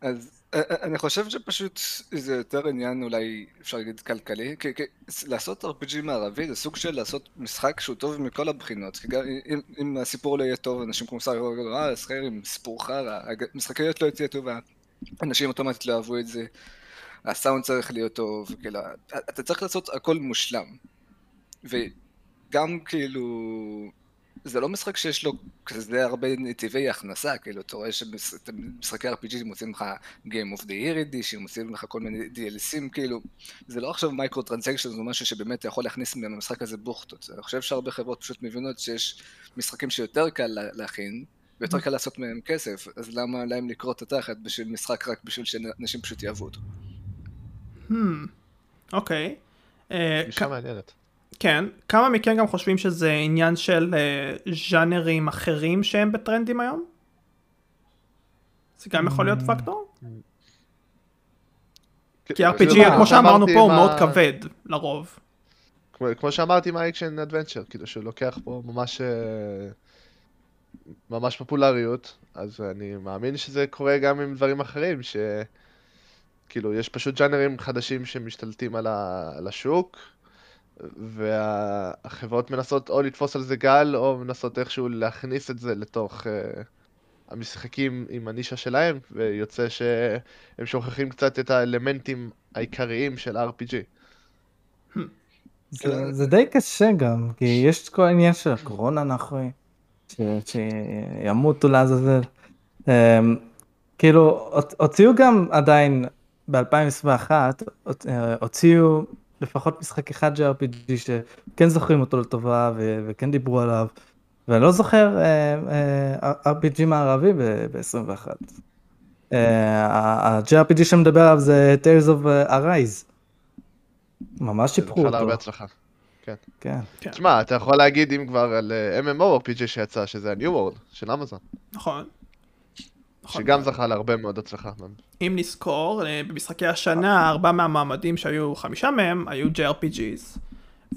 אז אני חושב שפשוט זה יותר עניין אולי אפשר להגיד כלכלי, כי, כי לעשות RPG מערבי זה סוג של לעשות משחק שהוא טוב מכל הבחינות, כי גם אם, אם הסיפור לא יהיה טוב, אנשים כמו סארי יגידו, אה, סחיירים, סיפור חרא, הג- משחקיות לא תהיה טובה, אנשים אוטומטית לא אהבו את זה, הסאונד צריך להיות טוב, כאילו, אתה צריך לעשות הכל מושלם, וגם כאילו, זה לא משחק שיש לו כזה הרבה נתיבי הכנסה, כאילו, אתה רואה שמשחקי RPG מוצאים לך Game of the Year Edition, מוצאים לך כל מיני DLC ים, כאילו, זה לא עכשיו micro transaction, זה משהו שבאמת יכול להכניס מהמשחק הזה בוכטות. אני חושב שהרבה חברות פשוט מבינות שיש משחקים שיותר קל לה- להכין, ויותר קל לעשות מהם כסף, אז למה להם לקרוע את התחת בשביל משחק רק בשביל שאנשים פשוט יאהבו אותו. Hmm, אוקיי. אה, גישה כ- מעניינת. כן, כמה מכם גם חושבים שזה עניין של אה, ז'אנרים אחרים שהם בטרנדים היום? זה גם יכול להיות פקטור? כי RPG, כאילו, כמו שאמרנו פה, הוא מה- מאוד כבד, לרוב. כמו, כמו שאמרתי עם ה-action adventure, כאילו שהוא לוקח פה ממש, אה, ממש פופולריות, אז אני מאמין שזה קורה גם עם דברים אחרים, שכאילו יש פשוט ז'אנרים חדשים שמשתלטים על, ה... על השוק, והחברות מנסות או לתפוס על זה גל, או מנסות איכשהו להכניס את זה לתוך uh, המשחקים עם הנישה שלהם, ויוצא שהם שוכחים קצת את האלמנטים העיקריים של RPG. זה, זה די קשה גם, כי יש את כל העניין של הקורונה אנחנו, ש- שימותו לעזאזל. Um, כאילו, הוצ- הוציאו גם עדיין ב-2021, הוציאו לפחות משחק אחד של RPG שכן זוכרים אותו לטובה ו- וכן דיברו עליו, ואני לא זוכר uh, uh, RPG מערבי ב-21. Uh, ה-JRPG שמדבר עליו זה Tales of uh, Arise. ממש שיפרו אותו. להרבה הצלחה. כן. תשמע, אתה יכול להגיד אם כבר על אה, MMORPG שיצא, שזה ה-New World של אמזון, נכון. נכון. שגם זכה להרבה מאוד הצלחה. אם נזכור, אה, במשחקי השנה, ארבעה מהמועמדים שהיו, חמישה מהם, היו JRPGs.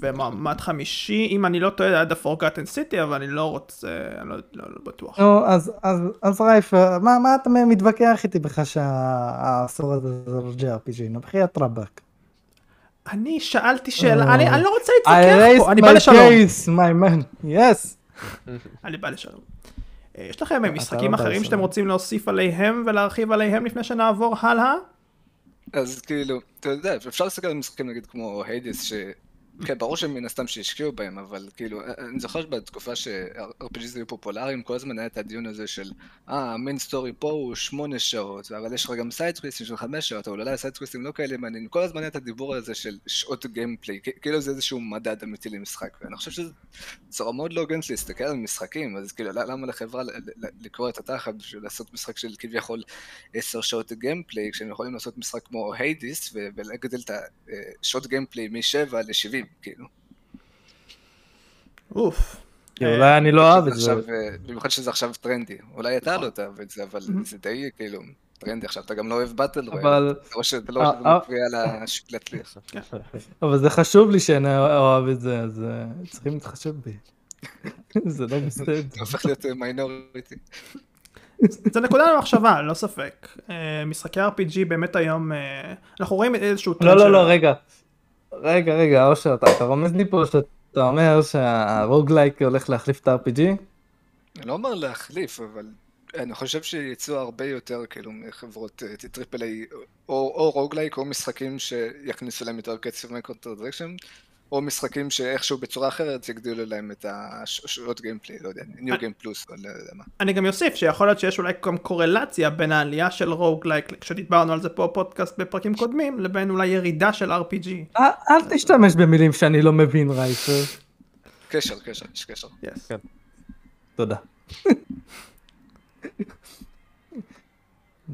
ומועמד חמישי, אם אני לא טועה, היה The Forgotten City, אבל אני לא רוצה, אני לא, לא, לא בטוח. נו, אז, אז, אז רייף, מה, מה אתה מתווכח איתי בכלל שהעשור הזה זה לא JRPG? נו, בחייאת רבאק. אני שאלתי שאלה, אה. אני, אני לא רוצה I להתווכח raised פה, אני בא my לשלום. case, my man, yes. אני בא לשלום. אה, יש לכם אתה משחקים לא אחרים שאתם. רוצים להוסיף עליהם ולהרחיב עליהם לפני שנעבור הלאה? אז כאילו, אתה יודע, אפשר להסתכל על משחקים נגיד כמו Hades. כן, ברור שהם מן הסתם שהשקיעו בהם, אבל כאילו, אני זוכר שבתקופה ש-RPGs היו פופולריים, כל הזמן היה את הדיון הזה של, אה, ה-main story פה הוא שמונה שעות, אבל יש לך גם side quest ים של חמש שעות, אבל אולי ה-side quest ים לא כאלה מעניינים, כל הזמן היה את הדיבור הזה של שעות gameplay, כאילו זה איזשהו מדד אמיתי למשחק, ואני חושב שזו צורה מאוד לא הוגנת להסתכל על משחקים, אז כאילו, למה לחברה לקרוע את התחת בשביל לעשות משחק של כביכול עשר שעות gameplay, כשהם יכולים לעשות משחק כמו Hades, ולגדל את השעות gameplay מ-7 ל-70, כאילו. אוף. כי אולי אני לא אוהב את זה. עכשיו, אה, במיוחד שזה עכשיו טרנדי. אולי אתה לא תאהב את זה, אבל זה די כאילו טרנדי עכשיו, אתה גם לא אוהב battle royale. אבל- אתה רואה שזה לא שזה אה, מפריע לשוק להצליח. אבל זה חשוב לי שאני אוהב את זה, אז אה, צריכים להתחשב בי. [LAUGHS] זה לא בסדר. זה הופך להיות minority. זה נקודה למחשבה, ללא ספק. אה, משחקי RPG באמת היום, אה, אנחנו רואים איזשהו לא, לא, לא, רגע. רגע, רגע, אושר, אתה רומז לי פה שאתה אומר שה-roguelike הולך להחליף את ה-RPG? אני לא אומר להחליף, אבל אני חושב שיצאו הרבה יותר כאילו מחברות אה, triple A, או roguelike או משחקים שיכניסו להם יותר קצב microtransaction, או משחקים שאיכשהו בצורה אחרת יגדילו להם את השעות gameplay, לא יודע, new game plus, או לא יודע מה. אני גם אוסיף שיכול להיות שיש אולי גם קורלציה בין העלייה של roguelike, כשדיברנו על זה פה בפודקאסט בפרקים קודמים, לבין אולי ירידה של RPG. אל אל תשתמש במילים שאני לא מבין, רייפר. קשר, קשר, יש קשר. Yes. תודה.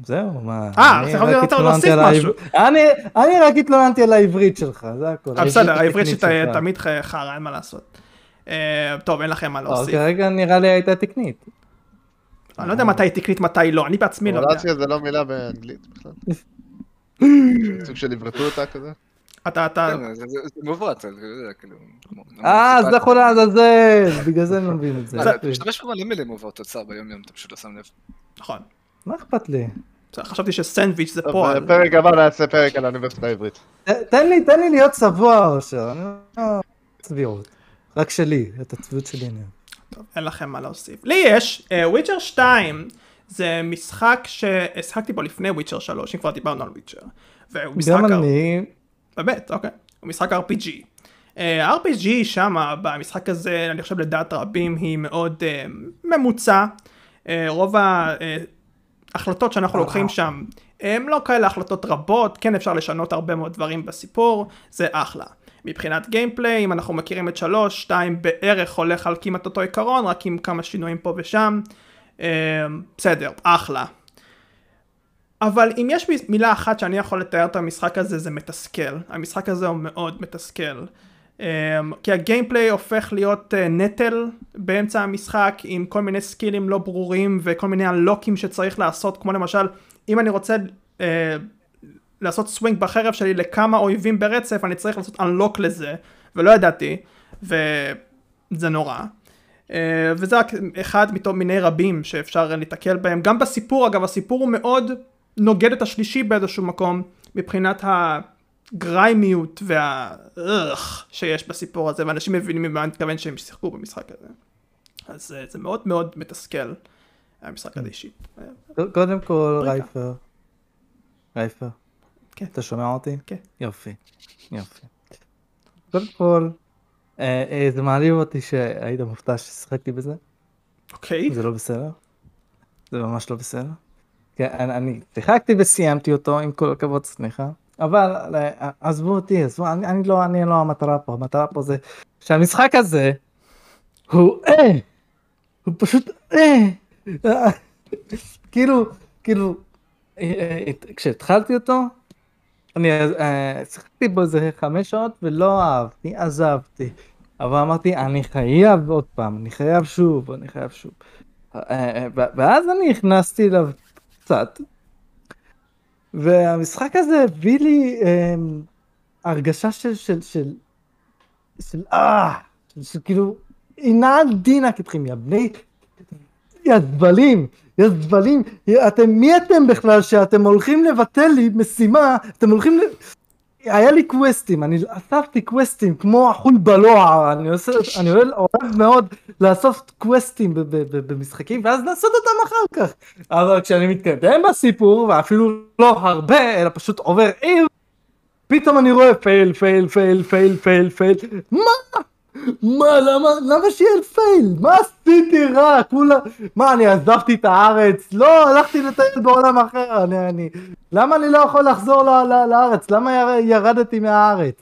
זהו, מה... אה, אז התלוננתי להוסיף משהו. אני אני רק התלוננתי על העברית שלך, זה הכל. אה, בסדר, העברית שלך. תמיד חרא, אין מה לעשות. אה, טוב, אין לכם מה לא, להוסיף. כרגע נראה לי הייתה תקנית. אני לא יודע מתי היא תקנית, מתי לא, אני בעצמי לא יודע. קורלציה זה לא מילה באנגלית בכלל. [LAUGHS] סוג של עברתו אותה כזה. אתה, אתה, כן, זה- זה זה זה, אתה יודע, כאילו... אה, אז טיפה- לכו לעזאזל, בגלל זה אני לא מבין את זה. אתה משתמש במלא מילים מעוברות תוצר ביום יום, אתה פשוט לא שם לב. נכון. מה אכפת לי? חשבתי שסנדוויץ' זה פועל. בפרק הבא נעשה פרק על האוניברסיטה העברית. תן לי, תן לי להיות צבוע, אושר. לא... צביעות. רק שלי, את הצביעות שלי אני... טוב, אין לכם מה להוסיף. לי יש, וויצ'ר 2 זה משחק שהשחקתי בו לפני וויצ'ר 3, אם כבר דיברנו על וויצ'ר. והוא משחק... גם אני... באמת, אוקיי. הוא משחק RPG. אה, RPG שמה, במשחק הזה, אני חושב לדעת רבים, היא מאוד אה, ממוצע. אה, רוב ההחלטות שאנחנו לוקחים שם, הם לא כאלה החלטות רבות, כן אפשר לשנות הרבה מאוד דברים בסיפור, זה אחלה. מבחינת גיימפליי, אם אנחנו מכירים את שלוש, שתיים בערך הולך על כמעט אותו עיקרון, רק עם כמה שינויים פה ושם. אה, בסדר, אחלה. אבל אם יש מילה אחת שאני יכול לתאר את המשחק הזה זה מתסכל. המשחק הזה הוא מאוד מתסכל. Um, כי ה gameplay הופך להיות uh, נטל באמצע המשחק עם כל מיני skill ים לא ברורים וכל מיני הלוקים שצריך לעשות כמו למשל אם אני רוצה uh, לעשות סווינג בחרב שלי לכמה אויבים ברצף אני צריך לעשות unlock לזה ולא ידעתי וזה נורא. Uh, וזה רק אחד מתוך מיני רבים שאפשר להתקל בהם גם בסיפור אגב הסיפור הוא מאוד נוגד את השלישי באיזשהו מקום מבחינת הגריימיות והאך שיש בסיפור הזה ואנשים מבינים ממה אני מתכוון שהם שיחקו במשחק הזה. אז uh, זה מאוד מאוד מתסכל המשחק הזה אישית. קודם כל. רייפר. רייפר. כן. אתה שומע אותי? כן. יופי. יופי. קודם כל, אה, אה, זה מעליב אותי שהיית מופתע ששיחקתי בזה. אוקיי. זה לא בסדר. זה ממש לא בסדר. כן, אני שיחקתי וסיימתי אותו עם כל הכבוד סליחה. אבל אה, עזבו אותי, עזבו, אני, אני לא, אני לא המטרה פה, המטרה פה זה שהמשחק הזה הוא אה, הוא פשוט אה, אה, כאילו, כאילו, אה, כשהתחלתי אותו, אני שיחקתי בו איזה חמש שעות ולא אהבתי, עזבתי. אבל אמרתי, אני חייב עוד פעם, אני חייב שוב, אני חייב שוב. ואז אני נכנסתי אליו קצת, והמשחק הזה הביא לי אה, הרגשה של, של, של, של, אה, של, של כאילו, אינן דינק אתכם, יא בני, יא זבלים, יא זבלים, אתם, מי אתם בכלל שאתם הולכים לבטל לי משימה, אתם הולכים ל... היה לי קווסטים, אני אספתי קווסטים כמו החול בלוע, אני עושה, אני אוהב, אוהב מאוד לאסוף quest ים במשחקים ואז לעשות אותם אחר כך. אבל כשאני מתקדם בסיפור, ואפילו לא הרבה, אלא פשוט עובר עיר, פתאום אני רואה fail, fail, fail, fail, fail, fail, מה? מה, למה, למה שיהיה fail? מה עשיתי רע? כולה, מה, אני עזבתי את הארץ? לא, הלכתי לטייל בעולם אחר, אני, אני, למה אני לא יכול לחזור ל, ל, לארץ? למה יר, ירדתי מהארץ?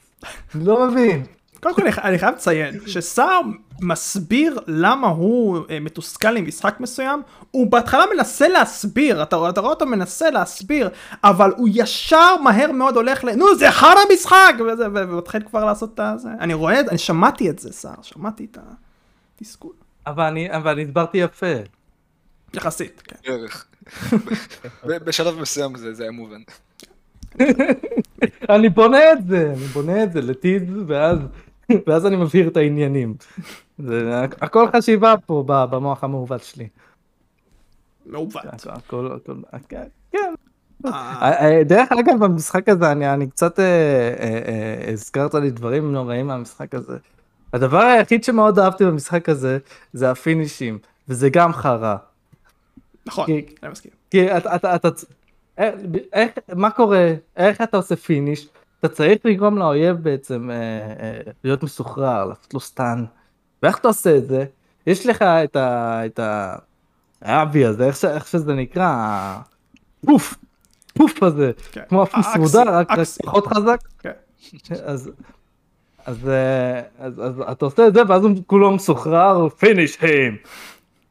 אני לא מבין. קודם כל אני חייב לציין שסער מסביר למה הוא אה, מתוסכל עם משחק מסוים, הוא בהתחלה מנסה להסביר, אתה רואה אתה רואה אותו מנסה להסביר, אבל הוא ישר מהר מאוד הולך ל... נו זה חרא משחק! וזה, ו- ומתחיל כבר לעשות את זה. אני רואה, אני שמעתי את זה סער, שמעתי את התסכול. אבל אני, אבל אני הסברתי יפה. יחסית, כן. בשלב מסוים זה זה היה מובן. אני בונה את זה, אני בונה את זה לטיז, ואז, ואז אני מבהיר את העניינים. זה הכל חשיבה פה במוח המעוות שלי. מעוות. הכל, הכל, הכל, כן, כן. אה, אה, אה, דרך אגב במשחק הזה אני, אני קצת הזכרת לי דברים נוראים מהמשחק הזה. הדבר היחיד שמאוד אהבתי במשחק הזה זה הפינישים וזה גם חרא. נכון, אני מסכים. כי אתה, אתה, אתה, איך, מה קורה, איך אתה עושה finish? אתה צריך לגרום לאויב בעצם להיות מסוחרר, לעשות לו stun. ואיך אתה עושה את זה? יש לך את ה... את ה... ה heavy הזה, איך, ש, איך שזה נקרא, הפוף, פוף הזה, כן. כמו הפוף סעודה, רק. פחות חזק. כן. אז, אז, אה, אז, אז אתה עושה את זה ואז הוא כולו מסוחרר, finish him.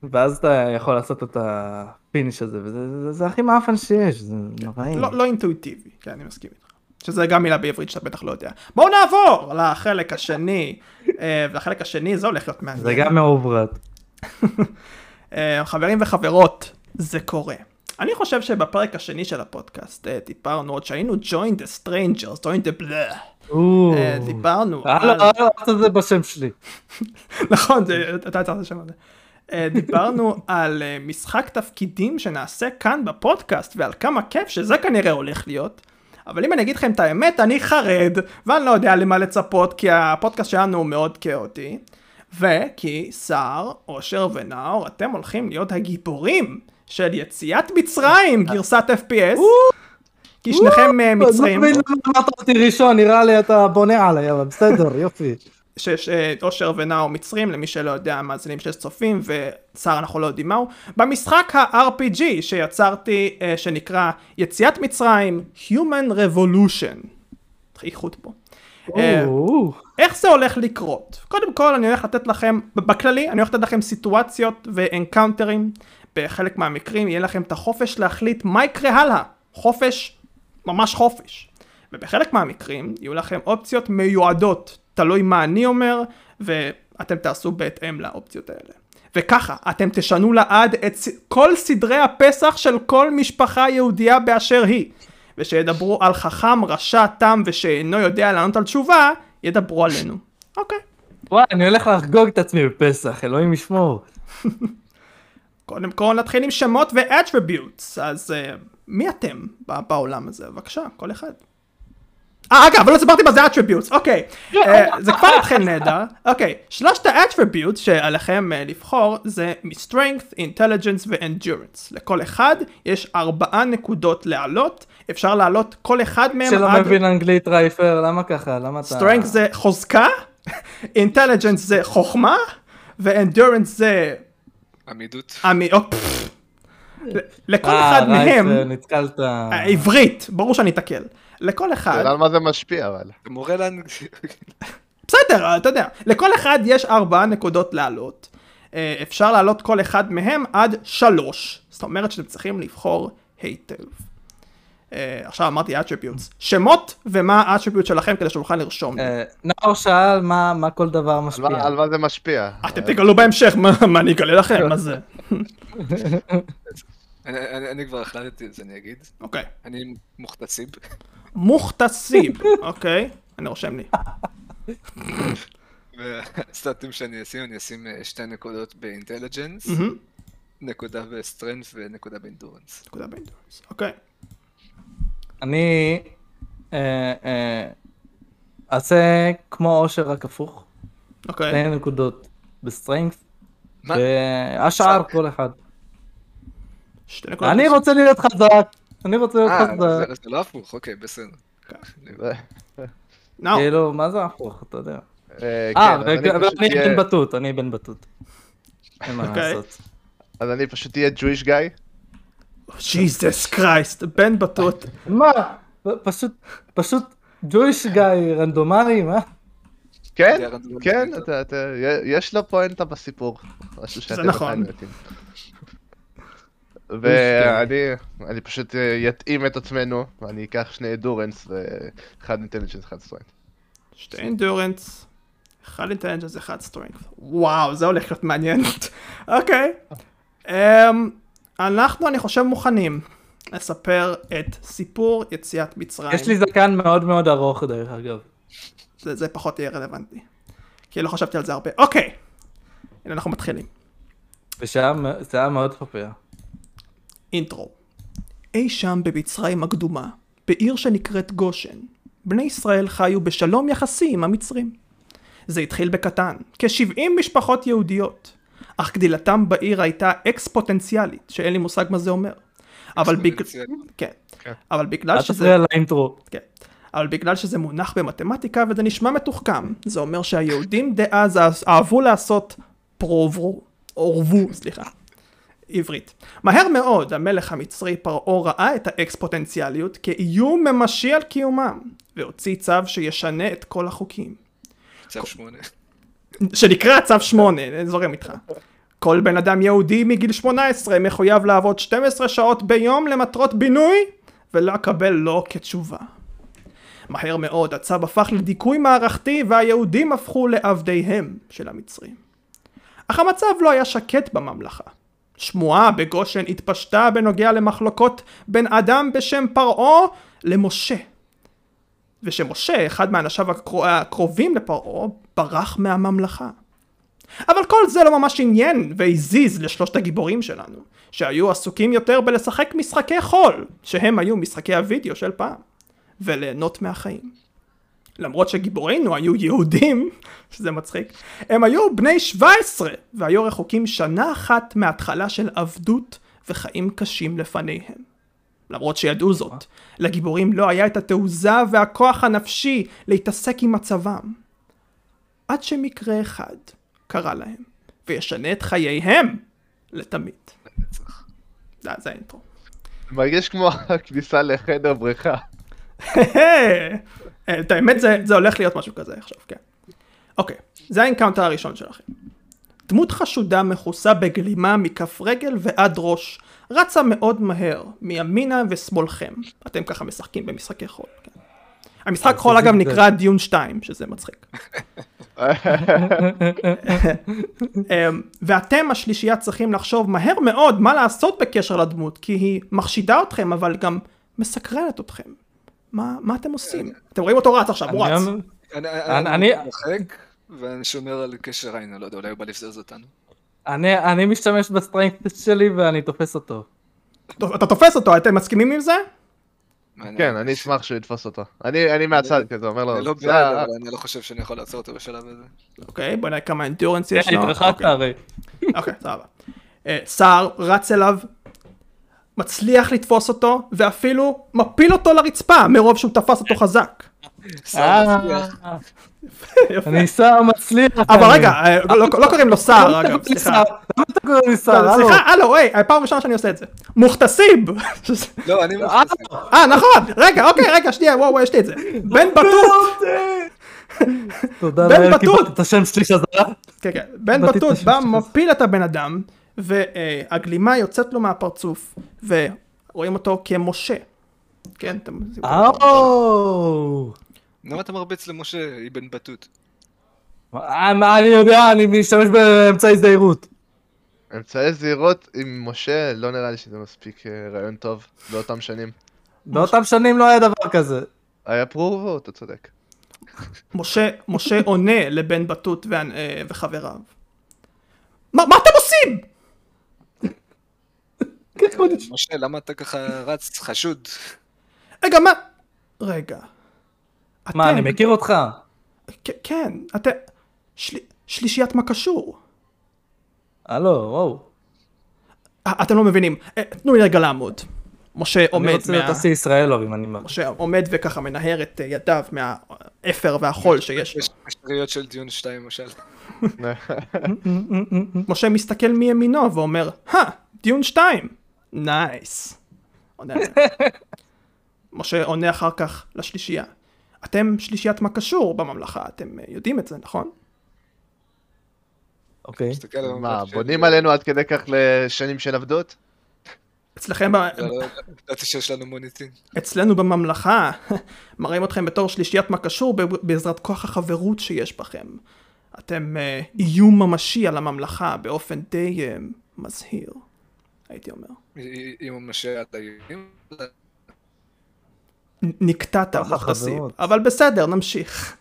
ואז אתה יכול לעשות את ה finish הזה, וזה זה, זה הכי מאפן שיש, זה נוראי. לא, לא אינטואיטיבי, כן, אני מסכים איתך. שזה גם מילה בעברית שאתה בטח לא יודע. בואו נעבור לחלק השני, אה, והחלק השני זה הולך להיות מעניין. זה גם מעוברת. [LAUGHS] אה, חברים וחברות, זה קורה. אני חושב שבפרק השני של הפודקאסט אה, דיברנו עוד שהיינו join the strangers, join the blah. דיברנו הלו, על... הלו, אל תעשה זה בשם שלי. [LAUGHS] נכון, אתה יצרת שם על זה. אה, דיברנו על משחק תפקידים שנעשה כאן בפודקאסט ועל כמה כיף שזה כנראה הולך להיות. אבל אם אני אגיד לכם את האמת, אני חרד, ואני לא יודע למה לצפות, כי הפודקאסט שלנו הוא מאוד כאוטי. וכי סער, אושר ונאור, אתם הולכים להיות הגיבורים של יציאת מצרים, גרסת FPS. כי שניכם אה, מצרים. אני לא מבין למה אמרת אותי ראשון, נראה לי אתה בונה עליי, אבל בסדר, יופי. שיש אה, אושר ונאור מצרים, למי שלא יודע, מאזינים שיש צופים, וסער אנחנו לא יודעים מהו. במשחק ה-RPG שיצרתי, אה, שנקרא יציאת מצרים, Human Revolution. איכות פה. אה, איך זה הולך לקרות? קודם כל אני הולך לתת לכם, בכללי אני הולך לתת לכם סיטואציות ואנקאונטרים, בחלק מהמקרים יהיה לכם את החופש להחליט מה יקרה הלאה. חופש, ממש חופש. ובחלק מהמקרים יהיו לכם אופציות מיועדות, תלוי מה אני אומר, ואתם תעשו בהתאם לאופציות האלה. וככה, אתם תשנו לעד את כל סדרי הפסח של כל משפחה יהודייה באשר היא. ושידברו על חכם, רשע, תם ושאינו יודע לענות על תשובה, ידברו עלינו. אוקיי. וואי, אני הולך לחגוג את עצמי בפסח, אלוהים ישמור. [LAUGHS] קודם כל נתחיל עם שמות ו-attributes, אז uh, מי אתם בעולם הזה? בבקשה, כל אחד. אה, אגב, אבל לא סיפרתי מה זה attributes, אוקיי. uh, זה כבר התחיל נהדר. אוקיי, שלושת ה-attributes שעליכם uh, לבחור זה מ-strength, intelligence ו-endurance. לכל אחד יש ארבעה נקודות להעלות, אפשר להעלות כל אחד מהם שלא עד... מבין אנגלית רייפר, למה ככה? למה אתה... strength זה חוזקה, intelligence זה חוכמה, ו-endurance זה... עמידות. עמי... או, פפפ. ל- לכל אה, אחד מהם, רייפר, נתקלת... אה, עברית, ברור שאני אתקל. לכל אחד, שאלה על מה זה משפיע אבל. מורה לאנגלית. בסדר, אתה יודע, לכל אחד יש ארבעה נקודות לעלות. אה, אפשר לעלות כל אחד מהם עד שלוש. זאת אומרת שאתם צריכים לבחור היטב. אה, עכשיו אמרתי attributes. שמות ומה ה-attribute שלכם כדי שנוכל לרשום. אה, נאור שאל מה מה כל דבר משפיע. על מה זה משפיע? אתם תגלו בהמשך, מה מה אני אגלה לכם, מה זה? [LAUGHS] אני- אני אני כבר החלטתי את זה, אני אגיד. אוקיי. אני מוכתסיב. מוכתסיב, אוקיי? אני רושם לי. וה stat ים שאני אשים, אני אשים אה, שתי נקודות ב intelligence. נקודה ב strength ונקודה ב endurance. נקודה ב endurance. אוקיי. אני אה, אה, אעשה כמו אושר רק הפוך. אוקיי. שתי נקודות ב strength. מה? והשאר כל אחד. שתי נקודות. אני רוצה להיות חזק. אני רוצה להיות אה, חזק. זה- זה לא הפוך, אוקיי, בסדר. [LAUGHS] זה-. כאילו, מה זה הפוך, אתה יודע. אה, אה, כן, ואני בן בטות, אני בן בטות. אין מה אוקיי. לעשות. אז אני פשוט אהיה Jewish guy. Jesus Christ, בן בטות. מה? פשוט, פשוט Jewish guy רנדומלי, מה? כן, זה הרנדומלי כן, אתה- יש לו פואנטה בסיפור. משהו שאתם נכון. ואני אני פשוט אה, יתאים את עצמנו, ואני אקח שני endurance ואחד intelligence, אחד strength. שתי endurance, אחד intelligence, אחד strength. וואו, זה הולך להיות מעניין. [LAUGHS] אוקיי. אמ, אנחנו, אני חושב, מוכנים לספר את סיפור יציאת מצרים. יש לי זקן מאוד מאוד ארוך דרך אגב. זה, זה פחות יהיה רלוונטי. כי לא חשבתי על זה הרבה. אוקיי. הנה אנחנו מתחילים. מ- זה היה מאוד חופר. אינטרו. אי שם במצרים הקדומה, בעיר שנקראת גושן, בני ישראל חיו בשלום יחסי עם המצרים. זה התחיל בקטן, כ-70 משפחות יהודיות, אך גדילתם בעיר הייתה אקספוטנציאלית, שאין לי מושג מה זה אומר. אבל, בג... אקספוננציאלית. כן. כן. אבל בגלל אל שזה... תפריע לאינטרו. כן. אבל בגלל שזה מונח במתמטיקה וזה נשמע מתוחכם, זה אומר שהיהודים דאז אהבו לעשות פרוברו, אורבו, סליחה, עברית. מהר מאוד המלך המצרי פרעה ראה את האקספוטנציאליות כאיום ממשי על קיומם, והוציא צו שישנה את כל החוקים. צו שמונה. שנקרא צו 8, אני זורם איתך. כל בן אדם יהודי מגיל 18 מחויב לעבוד 12 שעות ביום למטרות בינוי ולא לקבל לא כתשובה. מהר מאוד הצו הפך לדיכוי מערכתי והיהודים הפכו לעבדיהם של המצרים. אך המצב לא היה שקט בממלכה. שמועה בגושן התפשטה בנוגע למחלוקות בין אדם בשם פרעה למשה. ושמשה, אחד מאנשיו הקרו- הקרובים לפרעה, ברח מהממלכה. אבל כל זה לא ממש עניין והזיז לשלושת הגיבורים שלנו, שהיו עסוקים יותר בלשחק משחקי חול, שהם היו משחקי הוידאו של פעם, וליהנות מהחיים. למרות שגיבורינו היו יהודים, [LAUGHS] שזה מצחיק, הם היו בני 17 והיו רחוקים שנה אחת מההתחלה של עבדות וחיים קשים לפניהם. למרות שידעו זאת, לגיבורים לא היה את התעוזה והכוח הנפשי להתעסק עם מצבם. עד שמקרה אחד קרה להם, וישנה את חייהם לתמיד. זה, זה ה intro. מרגיש כמו הכניסה לחדר בריכה. [LAUGHS] את האמת זה, זה הולך להיות משהו כזה עכשיו, כן. אוקיי, זה ה encounter הראשון שלכם. דמות חשודה מכוסה בגלימה מכף רגל ועד ראש, רצה מאוד מהר, מימינה ושמאלכם. אתם ככה משחקים במשחקי חול. כן. המשחק אז חול אגב. נקרא דיון 2, שזה מצחיק. [LAUGHS] אמ, ואתם השלישייה צריכים לחשוב מהר מאוד מה לעשות בקשר לדמות, כי היא מחשידה אתכם, אבל גם מסקרנת אתכם. מה, מה אתם עושים? אתם רואים אותו רץ עכשיו, הוא אני רץ. אני- אני- אני אני- משחק, ואני שומר על קשר עין, אני לא יודע, אולי הוא בא לבזוז אותנו. אני אני משתמש ב strength שלי ואני תופס אותו. אתה תופס אותו, אתם מסכימים עם זה? כן, אני אשמח שהוא יתפוס אותו. אני אני מהצד כזה, אומר לו, אני לא "זה בעד, אבל אני לא חושב שאני יכול לעצור אותו בשלב הזה. אוקיי, בוא נראה כמה endurance יש כן, לו. התרחקת אוקיי. הרי. אוקיי, סבבה. אה, סער רץ אליו, מצליח לתפוס אותו, ואפילו מפיל אותו לרצפה, מרוב שהוא תפס אותו חזק. אה. אני שר מצליח. אבל. רגע, אה, לא לא קוראים לו סער אגב, למה סליחה. אתה קורא לי שר? לא, הלו. סליחה, הלו, היי, פעם ראשונה שאני עושה את זה. מוכתסיב! לא, אני אה, מתחסן. אה, נכון, רגע, אוקיי, רגע, שנייה, וואו, וואו, יש לי את זה. בן בטוט! [LAUGHS] תודה בן לאל, בטוט. קיבלתי את השם שלי חזרה. כן, כן. בן בטוט בא. מפיל את הבן אדם, והגלימה יוצאת לו מהפרצוף, ורואים אותו כמשה. כן, אתם... אוו. למה אתה מרביץ למשה אבן בטוט? אה, מה אני יודע, אני משתמש באמצעי זהירות. אמצעי זהירות עם משה, לא נראה לי שזה מספיק אה, רעיון טוב באותם שנים. באותם שנים לא היה דבר כזה. היה פרובו, אתה צודק. משה, משה עונה לבן בטוט וה- אה, וחבריו. מה, מה אתם עושים? משה, למה אתה ככה רץ חשוד? רגע, מה? רגע. מה, אני מכיר אותך? כן, אתם... של... שלישיית מה קשור? הלו, וואו. אה, אתם לא מבינים. אה, תנו לי רגע לעמוד. משה אני עומד רוצה להיות מה... אסי ישראלוב אם אני... משה עומד וככה מנהר את אה, ידיו מהאפר והחול שיש לו. יש שאריות של דיון 2 למשל. [LAUGHS] משה מסתכל מימינו ואומר, הא, דיון שתיים. נייס. עונה. [LAUGHS] משה עונה אחר כך לשלישייה. אתם שלישיית מה קשור בממלכה, אתם אה, יודעים את זה, נכון? אוקיי. מה. בונים עלינו עד כדי כך לשנים של עבדות? אצלכם, ב- לא, לא, ידעתי שיש לנו מוניטין. אצלנו בממלכה, [LAUGHS] מראים אתכם בתור שלישיית מה קשור ב- בעזרת כוח החברות שיש בכם. אתם אה, איום ממשי על הממלכה באופן די אה, מזהיר, הייתי אומר. אם הוא משה עד היום. נ- נקטעת. החברות. אבל בסדר, נמשיך.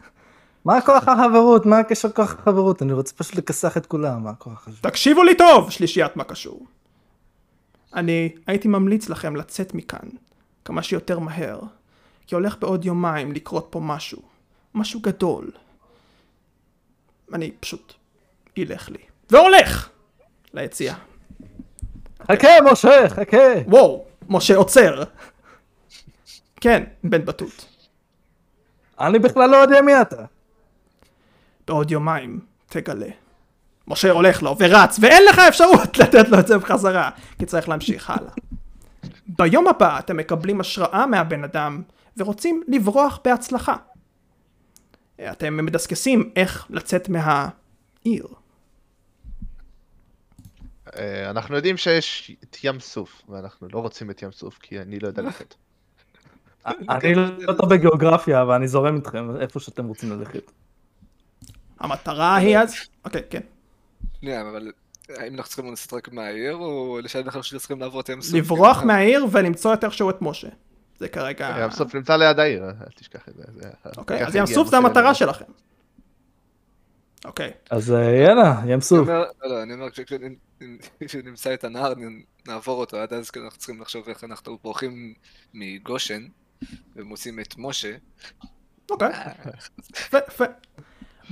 מה כוח החברות? מה הקשר כוח החברות? אני רוצה פשוט לכסח את כולם, מה כוח החברות? תקשיבו לי טוב, שלישיית מה קשור. אני הייתי ממליץ לכם לצאת מכאן כמה שיותר מהר, כי הולך בעוד יומיים לקרות פה משהו, משהו גדול. אני פשוט ילך לי. והולך! ליציאה. חכה, משה, חכה. וואו, משה עוצר. כן, בן בטוט. אני בכלל לא יודע מי אתה. בעוד יומיים תגלה. משה הולך לו ורץ, ואין לך אפשרות [LAUGHS] לתת לו את זה בחזרה, כי צריך להמשיך הלאה. ביום הבא אתם מקבלים השראה מהבן אדם, ורוצים לברוח בהצלחה. אתם מדסקסים איך לצאת מהעיר. אה, אנחנו יודעים שיש את ים סוף, ואנחנו לא רוצים את ים סוף, כי אני לא יודע [LAUGHS] ללכת. אני לא טוב בגיאוגרפיה, אבל אני זורם איתכם איפה שאתם רוצים ללכת. המטרה היא אז... אוקיי, כן. שנייה, אבל האם אנחנו צריכים לנסות רק מהעיר, או לשאלה אנחנו צריכים לעבור את ים סוף? לברוח מהעיר ולמצוא את איכשהו את משה. זה כרגע... ים סוף נמצא ליד העיר, אל תשכח את זה. אוקיי, אז ים סוף זה המטרה. שלכם. אוקיי. אז אה, יאללה, ים סוף. לא, לא, אני אומר, כש- כש- כשנמצא את הנהר, נעבור אותו, עד אז אנחנו צריכים לחשוב איך אנחנו בורחים מגושן, ומוצאים את משה. אוקיי. יפה.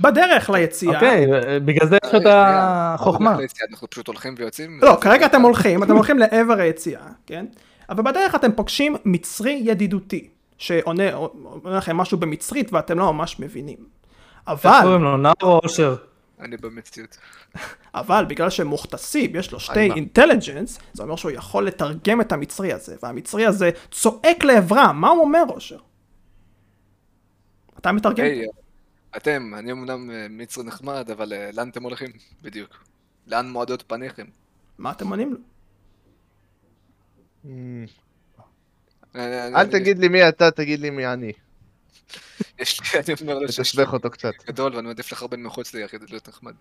בדרך ליציאה. אוקיי, אה, בגלל זה יש את החוכמה. אנחנו פשוט הולכים ויוצאים? לא, כרגע אתם הולכים, אתם הולכים לעבר היציאה, כן? אבל בדרך אתם פוגשים מצרי ידידותי, שעונה אומר לכם משהו במצרית ואתם לא ממש מבינים. איך אבל, קוראים לו? נאור או אושר? אני במציאות. [LAUGHS] אבל בגלל שמוכתסיב יש לו שתי? אינטליג'נס, זה אומר שהוא יכול לתרגם את המצרי הזה, והמצרי הזה צועק לעברם, מה הוא אומר אושר? אתה מתרגם? היי, אתם, אני אמנם אה, מצרי נחמד, אבל אה, לאן אתם הולכים? בדיוק. לאן מועדות פניכם? מה אתם עונים לו? אני- אל תגיד לי מי אתה, תגיד לי מי אני. יש לי, אני אומר לו שיש לי תשבח אותו קצת. גדול ואני מעדיף לחרבן מחוץ לי כדי להיות נחמד.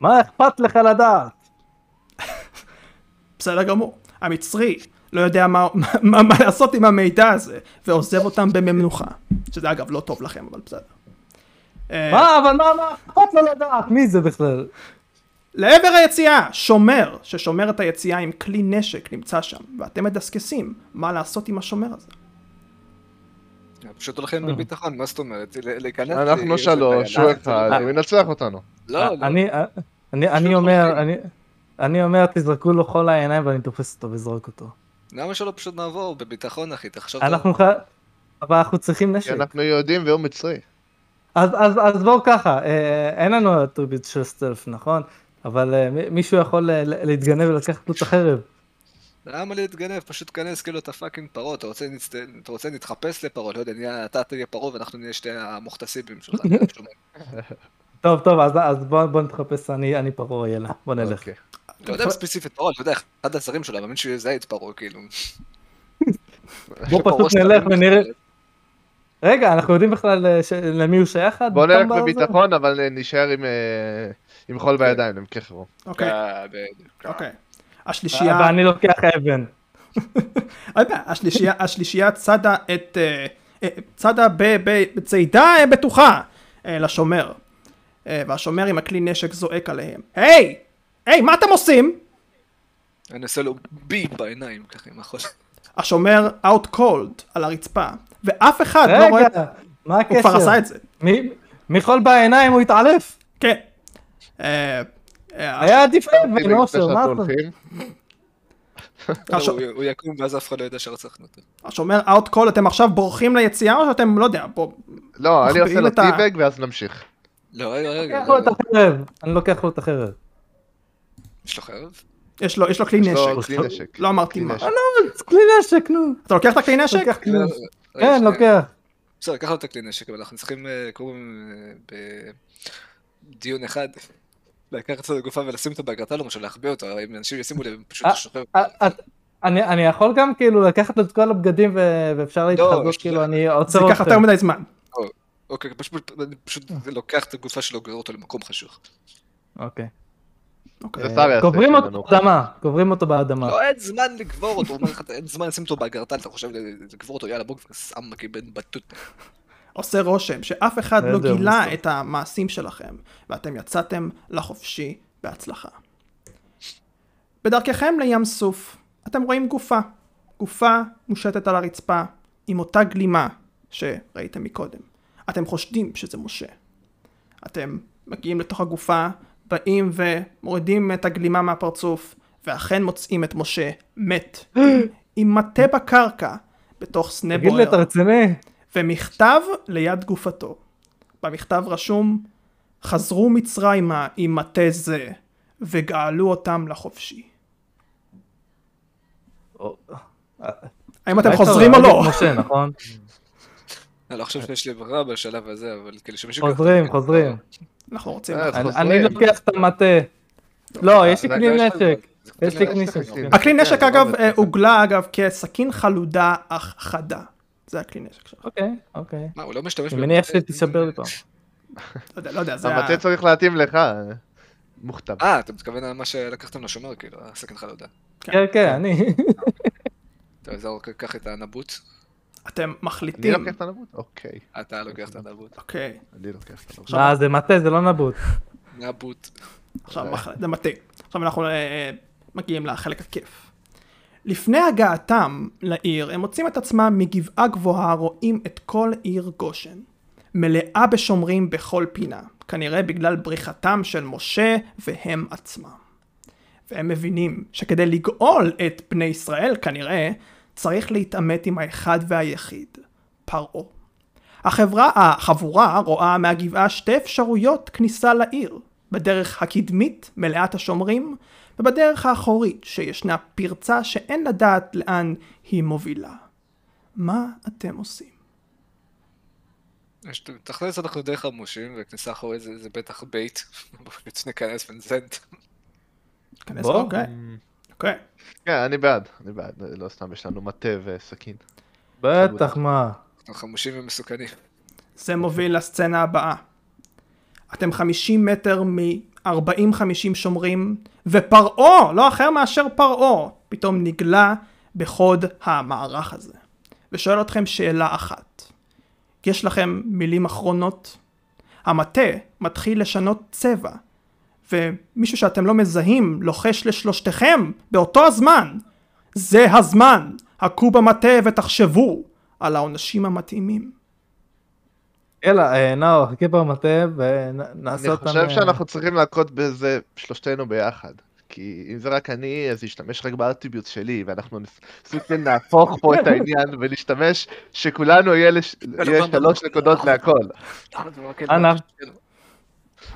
מה אכפת לך לדעת? [LAUGHS] בסדר גמור. המצרי לא יודע מה, מה, מה לעשות עם המידע הזה, ועוזב אותם במנוחה. שזה אגב לא טוב לכם, אבל בסדר. אה, מה, אבל מה, מה אכפת לו לדעת? מי זה בכלל? לעבר היציאה, שומר, ששומר את היציאה עם כלי נשק, נמצא שם, ואתם מדסקסים מה לעשות עם השומר הזה. פשוט הולכים בביטחון, מה זאת אומרת? ל- להיכנס... אנחנו לי- שלוש, הוא. אחד, הוא ינצח אותנו. לא, לא. אני, אני, אני פשוט אומר. אני, אני אומר, תזרקו לו חול העיניים ואני תופס אותו וזורק אותו. למה שלא פשוט נעבור בביטחון, אחי? תחשוב... אנחנו ח... אבל אנחנו צריכים כי נשק. אנחנו יהודים והוא מצרי. אז, אז, אז בואו ככה, אה, אין לנו attribute של stealth, נכון? אבל אה, מי- מישהו יכול אה, ל- להתגנב ולקחת לו את החרב. למה להתגנב? פשוט כנס כאילו אתה fucking פרעה, אתה רוצה נצט- אתה רוצה נתחפש לפרעה, לא יודע, נהיה- אתה תהיה פרעה ואנחנו נהיה שתי המוכתסיבים שלך. אני. [LAUGHS] טוב, טוב, אז, אז בואו בוא נתחפש, אני, אני פרעה, יאללה, בוא נלך. אוקיי. לא יודע ספציפית פרעה, לא יודע, אחד השרים שלו, אבל מישהו יזהה את פרעה, כאילו. [LAUGHS] בוא פשוט נלך. ונראה. רגע, אנחנו יודעים בכלל אה, ש... למי הוא שייך? בוא נלך? בביטחון, אבל אה, נישאר עם, אה, עם חול בידיים, למקרה חירום. אוקיי, השלישייה, ואני לוקח [LAUGHS] אבן. השלישייה, השלישייה צדה את, אה, אה, צדה ב- ב- בצעידה אה, בטוחה אה, לשומר. והשומר עם הכלי נשק זועק עליהם. היי! היי, מה אתם עושים? אני עושה לו בי בעיניים, ככה עם החול. [LAUGHS] השומר out cold על הרצפה, ואף אחד לא רואה... רגע, מה הקשר? הוא כבר עשה את זה. מי- מחול בעיניים הוא התעלף? כן. אה, אה, היה עדיף אבן, אושר, מה אתה? הוא- יקום ואז אף אחד לא ידע שרצחנו אותו. השומר cold, אתם עכשיו בורחים ליציאה או שאתם, לא יודע, פה... לא, אני עושה לו טיבג ואז נמשיך. לא, רגע, רגע. לוקח לו את לא, החרב, אני לוקח לו את החרב. יש לו חרב? יש לו, יש לו כלי יש לו נשק. כלי נשק. לא אמרתי מה. נשק. אז כלי נשק, נו. אתה לוקח את הכלי נשק? רגע, כן. לוקח. בסדר, קח לו את הכלי נשק, אבל אנחנו צריכים, אה, קוראים אה, בדיון אחד, לקחת את הגופה ולשים אותו בהגרתה, לא משהו, להחביא אותו, אם אנשים ישימו לב, פשוט אה, שוכב. אה, את- אני אני יכול גם כאילו לקחת את כל הבגדים ו- ואפשר להתחזות יש- כאילו אני עוצר זה ייקח יותר. מדי זמן. אוקיי, פשוט אני פשוט לוקח את הגופה שלו, גורר אותו למקום חשוך. אוקיי. אוקיי. קוברים אותו. באדמה, קוברים אותו באדמה. לא, אין זמן לקבור אותו, הוא אומר לך, אין זמן לשים אותו בהגרתן, אתה חושב לקבור אותו, יאללה, בוא שם כבן בטוט. עושה רושם שאף אחד לא גילה בסדר. את המעשים שלכם, ואתם יצאתם לחופשי בהצלחה. בדרככם לים סוף, אתם רואים גופה. גופה מושטת על הרצפה, עם אותה גלימה שראיתם מקודם. אתם חושדים שזה משה. אתם מגיעים לתוך הגופה, באים ומורידים את הגלימה מהפרצוף, ואכן מוצאים את משה מת, [GASPS] עם מטה בקרקע, בתוך סנה תגיד לי, אתה בוער. רציני? ומכתב ליד גופתו. במכתב רשום, חזרו מצרימה עם מטה זה, וגאלו אותם לחופשי. האם אתם חוזרים או לא? משה, נכון? [LAUGHS] אני לא חושב שיש לי ברירה בשלב הזה, אבל כאילו שמישהו... חוזרים, חוזרים. אנחנו רוצים... אה. אני- לוקח את המטה. לא, יש לי כלי נשק. יש לי כלי נשק. הכלי נשק כן, אגב לא אה. הוגלה אגב כסכין חלודה אך חדה. זה הכלי נשק שלך. אוקיי, אוקיי. מה, הוא לא משתמש אני מניח? שתישבר לי פעם. לא יודע, לא יודע, זה ה... המטה צריך להתאים לך. אה, מוכתב. אה, אתה מתכוון על מה שלקחתם לשומר, כאילו, הסכן חלודה. כן, כן, אני. טוב, אז זהו, קח את הנבוט. אתם אני מחליטים. לוקח את הנבוט? אוקיי, אתה לוקח את הנבוט. אוקיי, אני לוקח את הנבוט. מה, זה מטה, זה לא נבוט. נבוט. עכשיו זה מטה. עכשיו אנחנו אה, אה, מגיעים לחלק הכיף. לפני הגעתם לעיר, הם מוצאים את עצמם מגבעה גבוהה רואים את כל עיר גושן. מלאה בשומרים בכל פינה, כנראה בגלל בריחתם של משה והם עצמם. והם מבינים שכדי לגאול את בני ישראל, כנראה, צריך להתעמת עם האחד והיחיד, פרעה. החברה, החבורה רואה מהגבעה שתי אפשרויות כניסה לעיר, בדרך הקדמית מלאת השומרים, ובדרך האחורית שישנה פרצה שאין לדעת לאן היא מובילה. מה אתם עושים? יש- תכלס אנחנו די חמושים, וכניסה אחורית זה זה בטח bait. [LAUGHS] בוא ניכנס ונזנט. כנס, בוא. אוקיי. אוקיי. כן, אני בעד, אני בעד, לא סתם, יש לנו מטה וסכין. בטח, מה. אנחנו חמושים ומסוכנים. זה מוביל לסצנה הבאה. אתם 50 מטר מ-40-50 שומרים, ופרעה, לא אחר מאשר פרעה, פתאום נגלה בחוד המערך הזה. ושואל אתכם שאלה אחת. יש לכם מילים אחרונות? המטה מתחיל לשנות צבע, ומישהו שאתם לא מזהים לוחש לשלושתכם באותו הזמן. זה הזמן, הכו במטה ותחשבו על העונשים המתאימים. יאללה, אה, נאור, חכה במטה ונעשה אני אותם... חושב אה, שאנחנו צריכים להכות בזה שלושתנו ביחד. כי אם זה רק אני, אז אשתמש רק בארטיביוט שלי, ואנחנו סוג של נהפוך פה את [LAUGHS] העניין ולהשתמש, שכולנו יהיה שלוש נקודות להכל.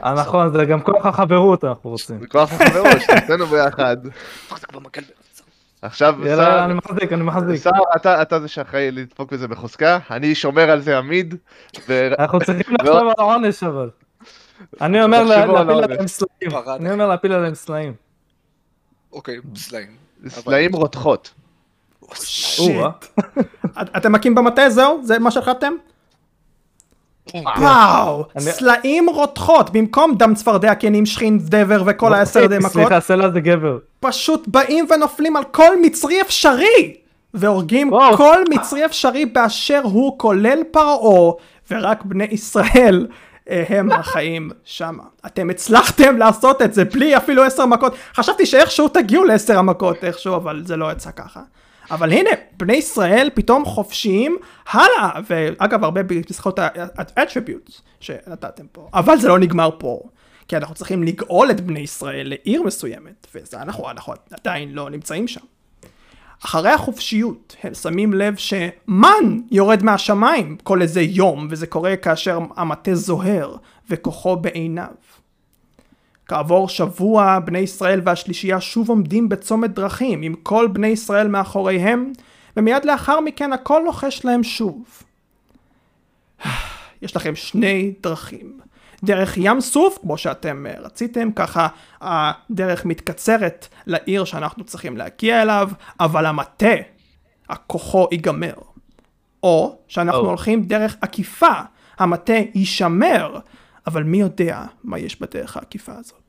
נכון, זה גם כוח החברות אנחנו רוצים. זה כוח החברות, שלושתנו ביחד. זה כבר מקל באמצע. עכשיו, יאללה, סער, אני מחזיק, אני מחזיק. סער, אתה- אתה זה שאחראי לדפוק בזה בחוזקה, אני שומר על זה עמיד, ו- אנחנו צריכים לחשוב על העונש אבל. אני אומר לה- להפיל. עליהם סלעים. אני אומר להפיל עליהם סלעים. אוקיי, סלעים. סלעים רותחות. [LAUGHS] את- אתם מכים במטה זהו? זה מה שהחלטתם? וואו, סלעים רותחות, במקום דם צפרדע, קנים, שכין, דבר וכל העשר די מכות, סליחה, סלע זה גבר. פשוט באים ונופלים על כל מצרי אפשרי! והורגים. כל מצרי אפשרי באשר הוא, כולל פרעה, ורק בני ישראל אה, הם החיים שמה. אתם הצלחתם לעשות את זה בלי אפילו עשר מכות. חשבתי שאיכשהו תגיעו לעשר המכות איכשהו, אבל זה לא יצא ככה. אבל הנה, בני ישראל פתאום חופשיים הלאה, ואגב הרבה בזכות ה-attributes שנתתם פה, אבל זה לא נגמר פה. כי אנחנו צריכים לגאול את בני ישראל לעיר מסוימת, וזה אנחנו, אנחנו עדיין לא נמצאים שם. אחרי החופשיות הם שמים לב שמן יורד מהשמיים כל איזה יום, וזה קורה כאשר המטה זוהר וכוחו בעיניו. כעבור שבוע בני ישראל והשלישייה שוב עומדים בצומת דרכים עם כל בני ישראל מאחוריהם, ומיד לאחר מכן הכל לוחש להם שוב. [SIGHS] יש לכם שני דרכים. דרך ים סוף, כמו שאתם אה, רציתם, ככה הדרך מתקצרת לעיר שאנחנו צריכים להגיע אליו, אבל המטה, הכוחו ייגמר. או שאנחנו או. הולכים דרך עקיפה, המטה יישמר, אבל מי יודע מה יש בדרך העקיפה הזאת.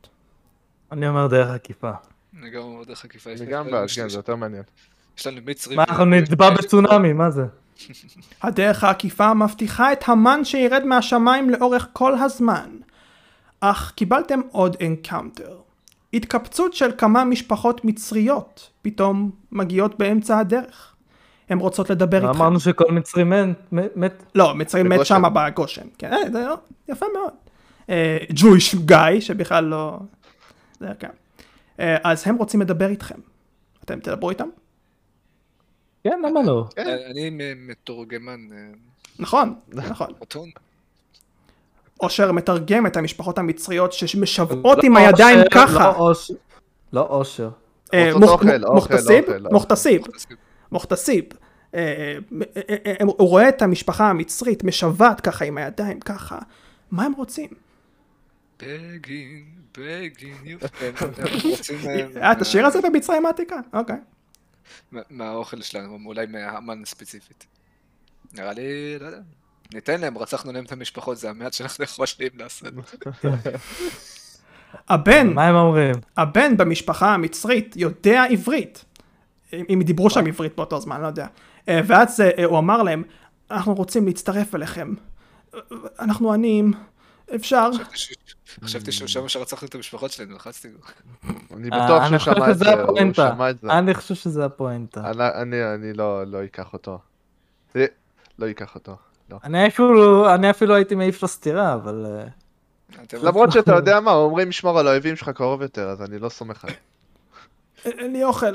אני אומר דרך עקיפה. אני גם אומר דרך עקיפה. אני גם בעד, כן, זה יותר מעניין. יש לנו מצרי. מה, אנחנו נטבע יש- בצונאמי, מה זה? [LAUGHS] הדרך העקיפה מבטיחה את המן שירד מהשמיים לאורך כל הזמן. אך קיבלתם עוד encounter. התקבצות של כמה משפחות מצריות פתאום מגיעות באמצע הדרך. הן רוצות לדבר איתכם. אמרנו שכל מצרי מת- מת-. לא, מצרי מת. שמה בגושן. כן, אה, זה יפה מאוד. ג'ויש גיא, שבכלל לא... זה כן. אה, אז הם רוצים לדבר איתכם. אתם תדברו איתם? כן, למה לא? אני מ- מתורגמן אה, נכון, נכון. אוטון. אושר מתרגם את המשפחות המצריות שמשוועות לא עם הידיים ככה. לא אושר. אה. אה, אה, אה, אה, הוא רואה את המשפחה המצרית משוועת ככה עם הידיים ככה. מה הם רוצים? בגין, בגין, יופי. הם רוצים... אה, אה, את השיר הזה במצרים העתיקה? אוקיי. מה- מהאוכל שלנו, אולי מהאמן ספציפית. נראה לי, לא יודע. ניתן להם, רצחנו להם את המשפחות, זה המעט שאנחנו יכולים לעשות. [LAUGHS] הבן, מה הם אומרים? הבן במשפחה המצרית יודע עברית. אם דיברו שם עברית באותו זמן, לא יודע. אה, ואז אה, הוא אמר להם, אנחנו רוצים להצטרף אליכם. אה, אנחנו עניים, אפשר? חשבתי שהוא שמע שרצחנו את המשפחות שלנו, לחצתי לו. אני אה, בטוח אני שהוא חושב שמע את שזה זה, הוא הפואנטה. שמע את זה. אני חושב שזה הפואנטה. אני- אני אני לא לא אקח אותו. אה, לא אקח אותו. לא. אני אפילו, אני אפילו הייתי מעיף לו סטירה, אבל... אה, למרות שאתה יודע מה, אומרים שמור על האויבים שלך קרוב יותר, אז אני לא סומך עליהם. אה, אין לי אוכל,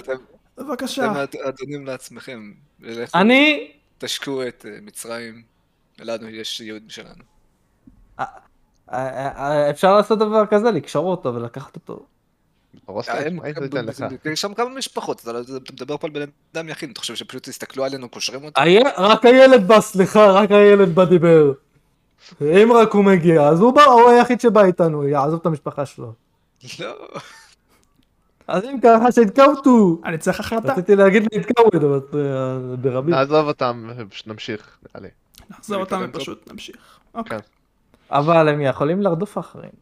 בבקשה. אתם אד- אדונים לעצמכם. אני... תשקו את אה, מצרים, ולנו יש ייעוד משלנו. אפשר לעשות דבר כזה, לקשור אותו ולקחת אותו. אה, לך? יש שם כמה משפחות, אתה מדבר פה על בן אדם יחיד, אתה חושב שפשוט יסתכלו עלינו, קושרים אותו? רק הילד בא, סליחה, רק הילד בא דיבר. אם רק הוא מגיע, אז הוא בא, הוא היחיד שבא איתנו, יעזוב את המשפחה שלו. לא. אז אם ככה שהתקוותו. אני צריך החלטה. רציתי להגיד להתקוות, אבל אה, ברבים. נעזוב אותם נמשיך. נחזור אותם ופשוט נמשיך. אבל הם יכולים לרדוף אחריהם.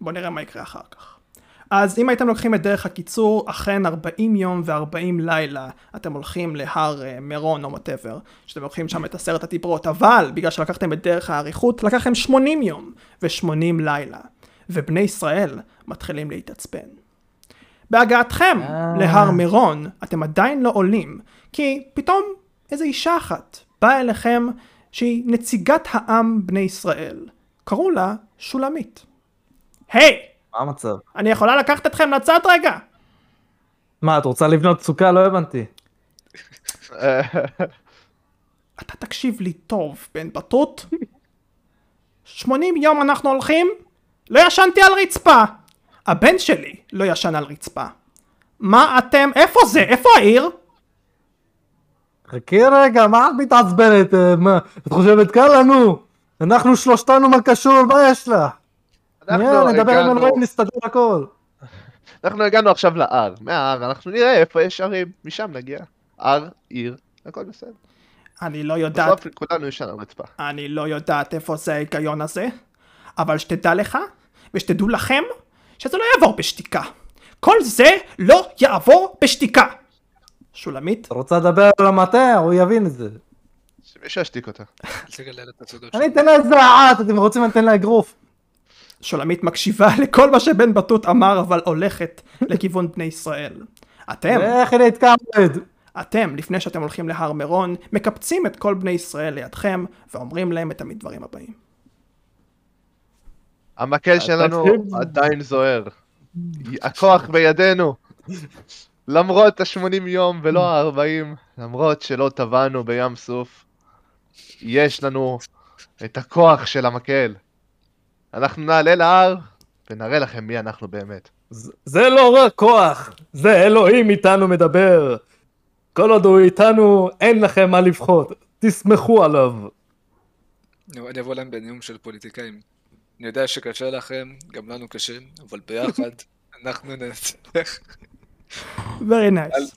בוא נראה מה יקרה אחר כך. אז אם הייתם לוקחים את דרך הקיצור, אכן 40 יום ו-40 לילה אתם הולכים להר אה, מירון או וואטאבר, שאתם לוקחים שם את עשרת הדיברות, אבל בגלל שלקחתם את דרך האריכות, לקח לכם 80 יום ו-80 לילה, ובני ישראל מתחילים להתעצבן. בהגעתכם אה. להר מירון, אתם עדיין לא עולים, כי פתאום איזו אישה אחת באה אליכם שהיא נציגת העם בני ישראל. קראו לה שולמית. היי! מה המצב? אני יכולה לקחת אתכם לצד רגע? מה, את רוצה לבנות סוכה? לא הבנתי. [LAUGHS] אתה תקשיב לי טוב, בן בטות. 80 יום אנחנו הולכים? לא ישנתי על רצפה. הבן שלי לא ישן על רצפה. מה אתם? איפה זה? איפה העיר? חכי רגע, מה את מתעצבנת? אה, מה, את חושבת קל לנו? אנחנו שלושתנו מה קשור, מה יש לך? אנחנו נדבר עם אלוהים, נסתדר הכל. אנחנו הגענו עכשיו להר, מההר אנחנו נראה איפה יש ערים, משם נגיע. הר, עיר, הכל בסדר. אני לא יודעת, בסוף כולנו ישן על רצפה. אני לא יודעת איפה זה ההיגיון הזה, אבל שתדע לך, ושתדעו לכם, שזה לא יעבור בשתיקה. כל זה לא יעבור בשתיקה. שולמית, רוצה לדבר על המטה? הוא יבין את זה. שמישהו ישתיק אותה. אני. אתן לה איזה אתם רוצים אני אתן לה אגרוף. שולמית מקשיבה לכל מה שבן בטות אמר, אבל הולכת לכיוון בני ישראל. אתם, איך היא להתקרבד? אתם, לפני שאתם הולכים להר מירון, מקפצים את כל בני ישראל לידכם, ואומרים להם את הדברים הבאים. המקל שלנו. עדיין זוהר. הכוח בידינו. למרות ה-80 יום ולא ה-40, למרות שלא טבענו בים סוף, יש לנו את הכוח של המקל. אנחנו נעלה להר ונראה לכם מי אנחנו באמת. זה- זה לא רק כוח, זה אלוהים איתנו מדבר. כל עוד הוא איתנו, אין לכם מה לפחות. תסמכו עליו. אני אני אבוא להם בנאום של פוליטיקאים. אני יודע שקשה לכם, גם לנו קשה, אבל ביחד [LAUGHS] אנחנו ננצח. Very nice.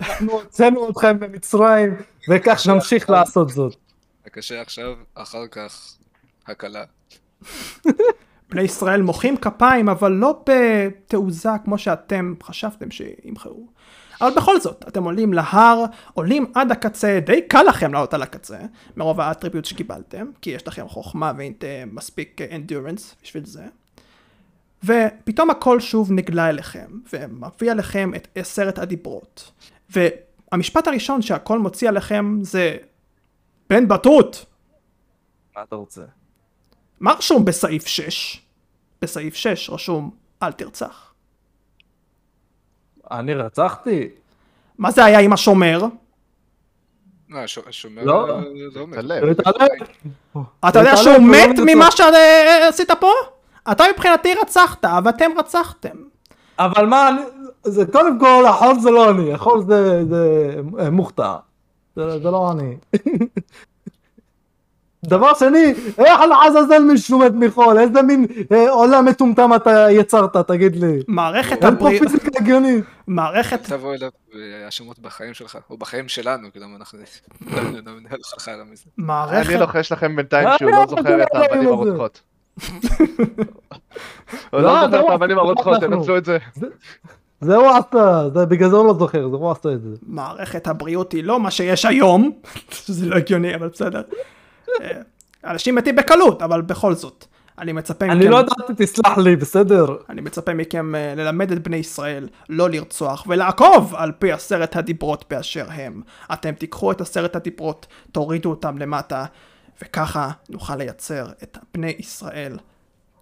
אנחנו הוצאנו אתכם במצרים, וכך נמשיך לעשות זאת. הקשה עכשיו, אחר כך הקלה. בני ישראל מוחאים כפיים, אבל לא בתעוזה כמו שאתם חשבתם שימחאו. אבל בכל זאת, אתם עולים להר, עולים עד הקצה, די קל לכם לעלות על הקצה, מרוב האטריביוט שקיבלתם, כי יש לכם חוכמה ומספיק אנדורנס בשביל זה. ופתאום הכל שוב נגלה אליכם, ומביא עליכם את עשרת הדיברות. והמשפט הראשון שהכל מוציא עליכם זה בן בטות! מה אתה רוצה? מה רשום בסעיף 6? בסעיף 6 רשום אל תרצח. אני רצחתי? מה זה היה עם השומר? הש- השומר לא. לא לא מת. אתה יודע שהוא הוא לא מת. ממה שעשית פה? אתה מבחינתי רצחת, ואתם רצחתם. אבל מה, אני- זה קודם כל, החול זה לא אני, החול זה, זה אה, מוכתר. זה, זה לא אני. דבר שני, איך לעזאזל מישהו מת מחול? איזה מין אה, עולם מטומטם אתה יצרת, תגיד לי? מערכת אין פה הבריאות, פיזיקה הגיונית. מערכת, תבוא אליו בהאשמות בחיים שלך, או בחיים שלנו, כאילו אנחנו לא לא מנהל לך חלום מזה. אני מערכת, לוחש לכם בינתיים אה, שהוא לא אה, זוכר את אה, האבנים אה, הרותחות. לא, לא זה זוכר את הוא האבנים עשה, הרותחות. תנצלו את זה. זה הוא עשה, זה בגלל זה הוא לא זוכר, זה הוא עשה את זה. מערכת הבריאות היא לא מה שיש היום, [LAUGHS] שזה לא הגיוני, אבל בסדר. אה, אנשים מתים בקלות, אבל בכל זאת, אני מצפה מכם, אני לא ידעתי, תסלח לי, בסדר? אני מצפה מכם אה, ללמד את בני ישראל לא לרצוח ולעקוב על פי עשרת הדיברות באשר הם. אתם תיקחו את עשרת הדיברות, תורידו אותם למטה, וככה נוכל לייצר את בני ישראל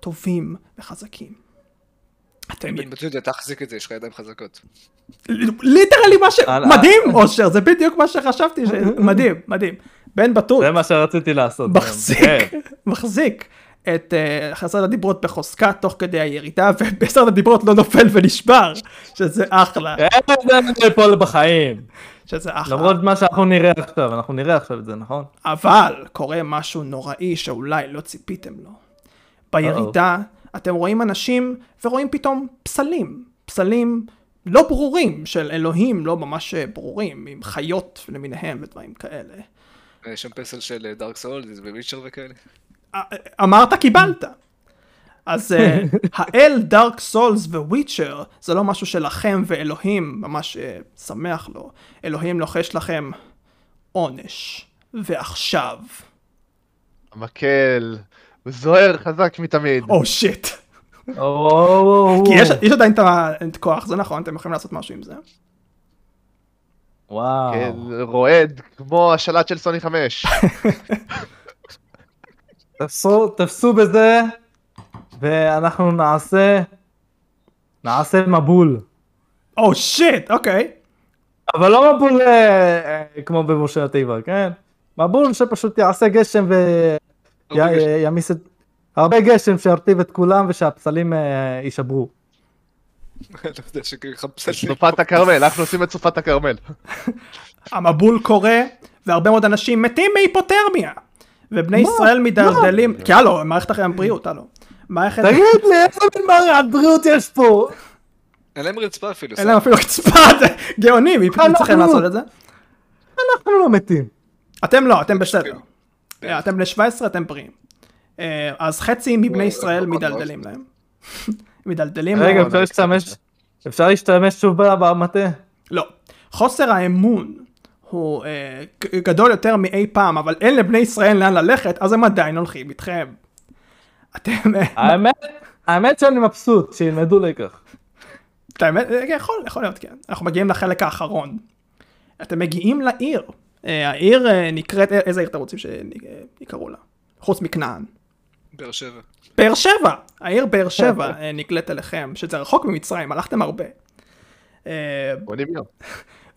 טובים וחזקים. אתם בן בת יהודה, תחזיק את זה, יש לך ידיים חזקות. ליטרלי מה ש... מדהים אושר, זה בדיוק מה שחשבתי, ש... [LAUGHS] מדהים, מדהים. בן בתות זה מה שרציתי לעשות. מחזיק, כן. מחזיק את uh, עשרת הדיברות בחוזקה תוך כדי הירידה, ובעשרת הדיברות לא נופל ונשבר, שזה אחלה, אין זה ליפול בחיים. שזה אחלה. למרות מה שאנחנו נראה עכשיו, אנחנו נראה עכשיו את זה, נכון? אבל קורה משהו נוראי שאולי לא ציפיתם לו. בירידה אתם רואים אנשים ורואים פתאום פסלים. פסלים לא ברורים של אלוהים לא ממש אה, ברורים, עם חיות למיניהם ודברים כאלה. יש שם פסל של דארק סולס וויצ'ר וכאלה. אה, אמרת קיבלת. אז אה, האל דארק סולס וויצ'ר זה לא משהו שלכם ואלוהים ממש אה, שמח לו. אלוהים לוחש לכם עונש. ועכשיו. המקל, הוא זוהר חזק מתמיד. או שיט. או, כי יש יש עדיין את ה- את כוח, זה נכון, אתם יכולים לעשות משהו עם זה. וואו. כן, רועד כמו השלט של סוני 5. [LAUGHS] תפסו, תפסו בזה, ואנחנו נעשה, נעשה מבול. או שיט, אוקיי. אבל לא מבול אה, אה, כמו במשה התיבה, כן? מבול שפשוט יעשה גשם גשם. ויעמיס את... הרבה גשם שירטיב את כולם ושהפסלים אה, יישברו. לא. סופת הכרמל, אנחנו עושים את סופת הכרמל. המבול קורה, והרבה מאוד אנשים מתים מהיפותרמיה. ובני? ישראל מדלדלים, כי הלו, מערכת אחרי הבריאות, הלו. מערכת, תגיד לי, איזה מין מערכת בריאות יש פה? אין להם רצפה אפילו. אין להם אפילו רצפה, [LAUGHS] גאונים, מי אנחנו- צריכים לעשות את זה? אנחנו לא מתים. אתם לא, אתם בסדר. כאילו. אה, אתם בני 17, אתם בריאים. אה, אז חצי מבני וואי, ישראל נכון, מדלדלים להם. [LAUGHS] מדלדלים רגע, להם. אפשר להשתמש, אפשר להשתמש שוב במטה? לא. חוסר האמון הוא אה, גדול יותר מאי פעם, אבל אין לבני ישראל לאן ללכת, אז הם עדיין הולכים איתכם. אתם, האמת, האמת שאני מבסוט, שילמדו לקח. את האמת, אה, יכול, יכול להיות, כן. אנחנו מגיעים לחלק האחרון. אתם מגיעים לעיר. אה, העיר אה, נקראת, איזה עיר אתם רוצים שיקראו לה? חוץ מכנען. באר שבע. באר שבע! העיר באר שבע נקלט אליכם, שזה רחוק ממצרים, הלכתם הרבה.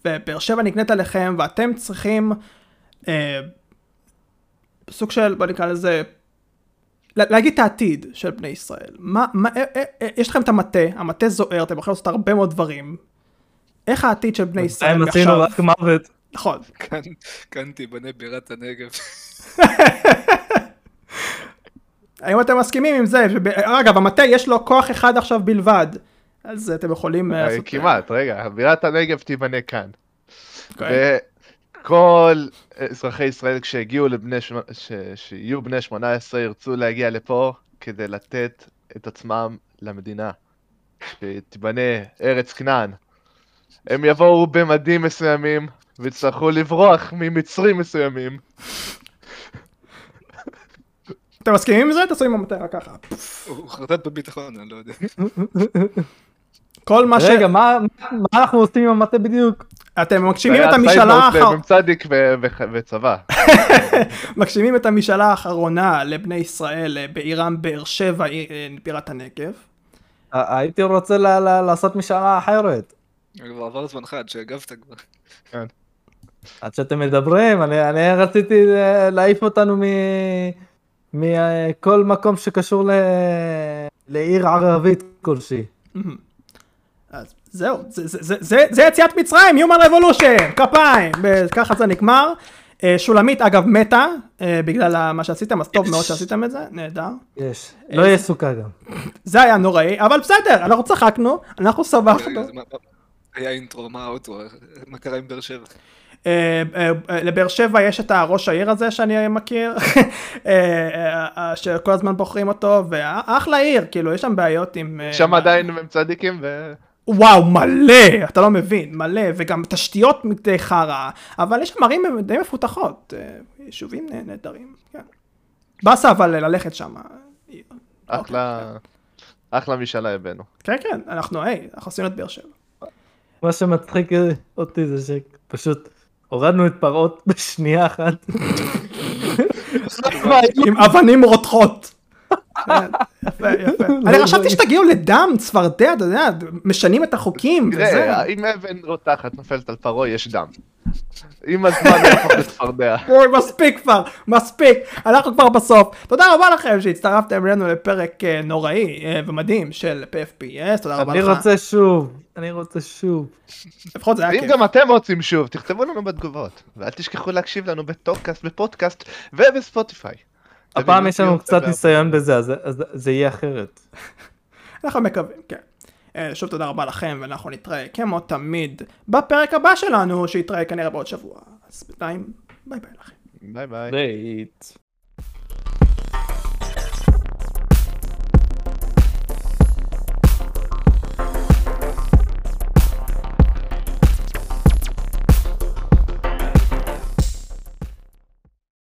ובאר שבע נקנית עליכם ואתם צריכים אה, סוג של בוא נקרא לזה להגיד את העתיד של בני ישראל. מה, מה, אה, אה, אה, יש לכם את המטה, המטה זוהר, אתם יכולים לעשות הרבה מאוד דברים. איך העתיד של בני ישראל הם עשינו? רק מוות. נכון. כאן, כאן תיבנה בירת הנגב. [LAUGHS] האם אתם מסכימים עם זה? שב- אגב, המטה יש לו כוח אחד עכשיו בלבד. אז אתם יכולים לעשות... כמעט, רגע, בירת הנגב תיבנה כאן. וכל אזרחי ישראל כשהגיעו לבני, שמ- ש- שיהיו בני 18 ירצו להגיע לפה כדי לתת את עצמם למדינה. שתיבנה ארץ כנען. הם יבואו במדים מסוימים ויצטרכו לברוח ממצרים מסוימים. אתם מסכימים עם זה? תעשו עם המטה רק ככה. הוא חרטט בביטחון, אני לא יודע. [LAUGHS] כל מה ש... רגע, מה מה אנחנו עושים עם המטה בדיוק? אתם מגשימים את המשאלה האחרונה. למ"ם צדיק וצבא. [LAUGHS] מגשימים את המשאלה האחרונה לבני ישראל אה, בעירם באר שבע, עיר- אה, בירת הנגב. הייתי רוצה לעשות משאלה אחרת. כבר עבר זמנך עד שהגבת כבר. עד שאתם מדברים, אני, אני רציתי אה, להעיף אותנו מ... מכל מקום שקשור ל... לעיר ערבית כלשהי. אז זהו, זה, זה, זה, זה, זה יציאת מצרים, Human Revolution, כפיים, ככה זה נגמר. אה, שולמית אגב מתה אה, בגלל מה שעשיתם, אז טוב מאוד שעשיתם את זה, נהדר. יש. לא יהיה סוכה גם. זה היה נוראי, אבל בסדר, אנחנו צחקנו, אנחנו סבכנו. היה אינטרו, מה האוטו, מה קרה עם באר שבע? אה, אה, אה, לבאר שבע יש את הראש העיר הזה שאני מכיר, [LAUGHS] אה, אה, אה, שכל הזמן בוחרים אותו, ואחלה עיר, כאילו יש שם בעיות עם... אה, שם עדיין מ"ם צדיקים ו... וואו, מלא, אתה לא מבין, מלא, וגם תשתיות די חרא, אבל יש שם ערים די מפותחות, אה, יישובים נה- נהדרים, כן. באסה אבל ללכת שם. אחלה... אחלה משאלה הבאנו. כן, כן, אנחנו, היי, אנחנו עשינו את באר שבע. מה שמצחיק אותי זה שפשוט הורדנו את פרעות בשנייה אחת. עם אבנים רותחות. כן, יפה, יפה. [LAUGHS] אני חשבתי שתגיעו לדם, צפרדע, אתה יודע, משנים את החוקים. תראה, אם אבן רותחת נופלת על פרעה יש דם. עם הזמן הוא יהפוך לצפרדע. [LAUGHS] אוי, מספיק כבר, מספיק, אנחנו כבר בסוף. תודה רבה לכם שהצטרפתם אלינו לפרק אה, נוראי אה, ומדהים של PFPS, תודה רבה אני לך. רוצה שוב, אני רוצה שוב. לפחות זה היה כיף. גם אתם רוצים שוב, תכתבו לנו בתגובות. ואל תשכחו להקשיב לנו בטוקאסט, בפודקאסט ובספוטיפיי. הפעם יש לנו קצת. ניסיון בזה, אז זה יהיה אחרת. אנחנו מקווים, כן. אה, שוב תודה רבה לכם, ואנחנו נתראה כמו תמיד בפרק הבא שלנו, שיתראה כנראה בעוד שבוע. אז בינתיים, ביי ביי לכם. ביי ביי.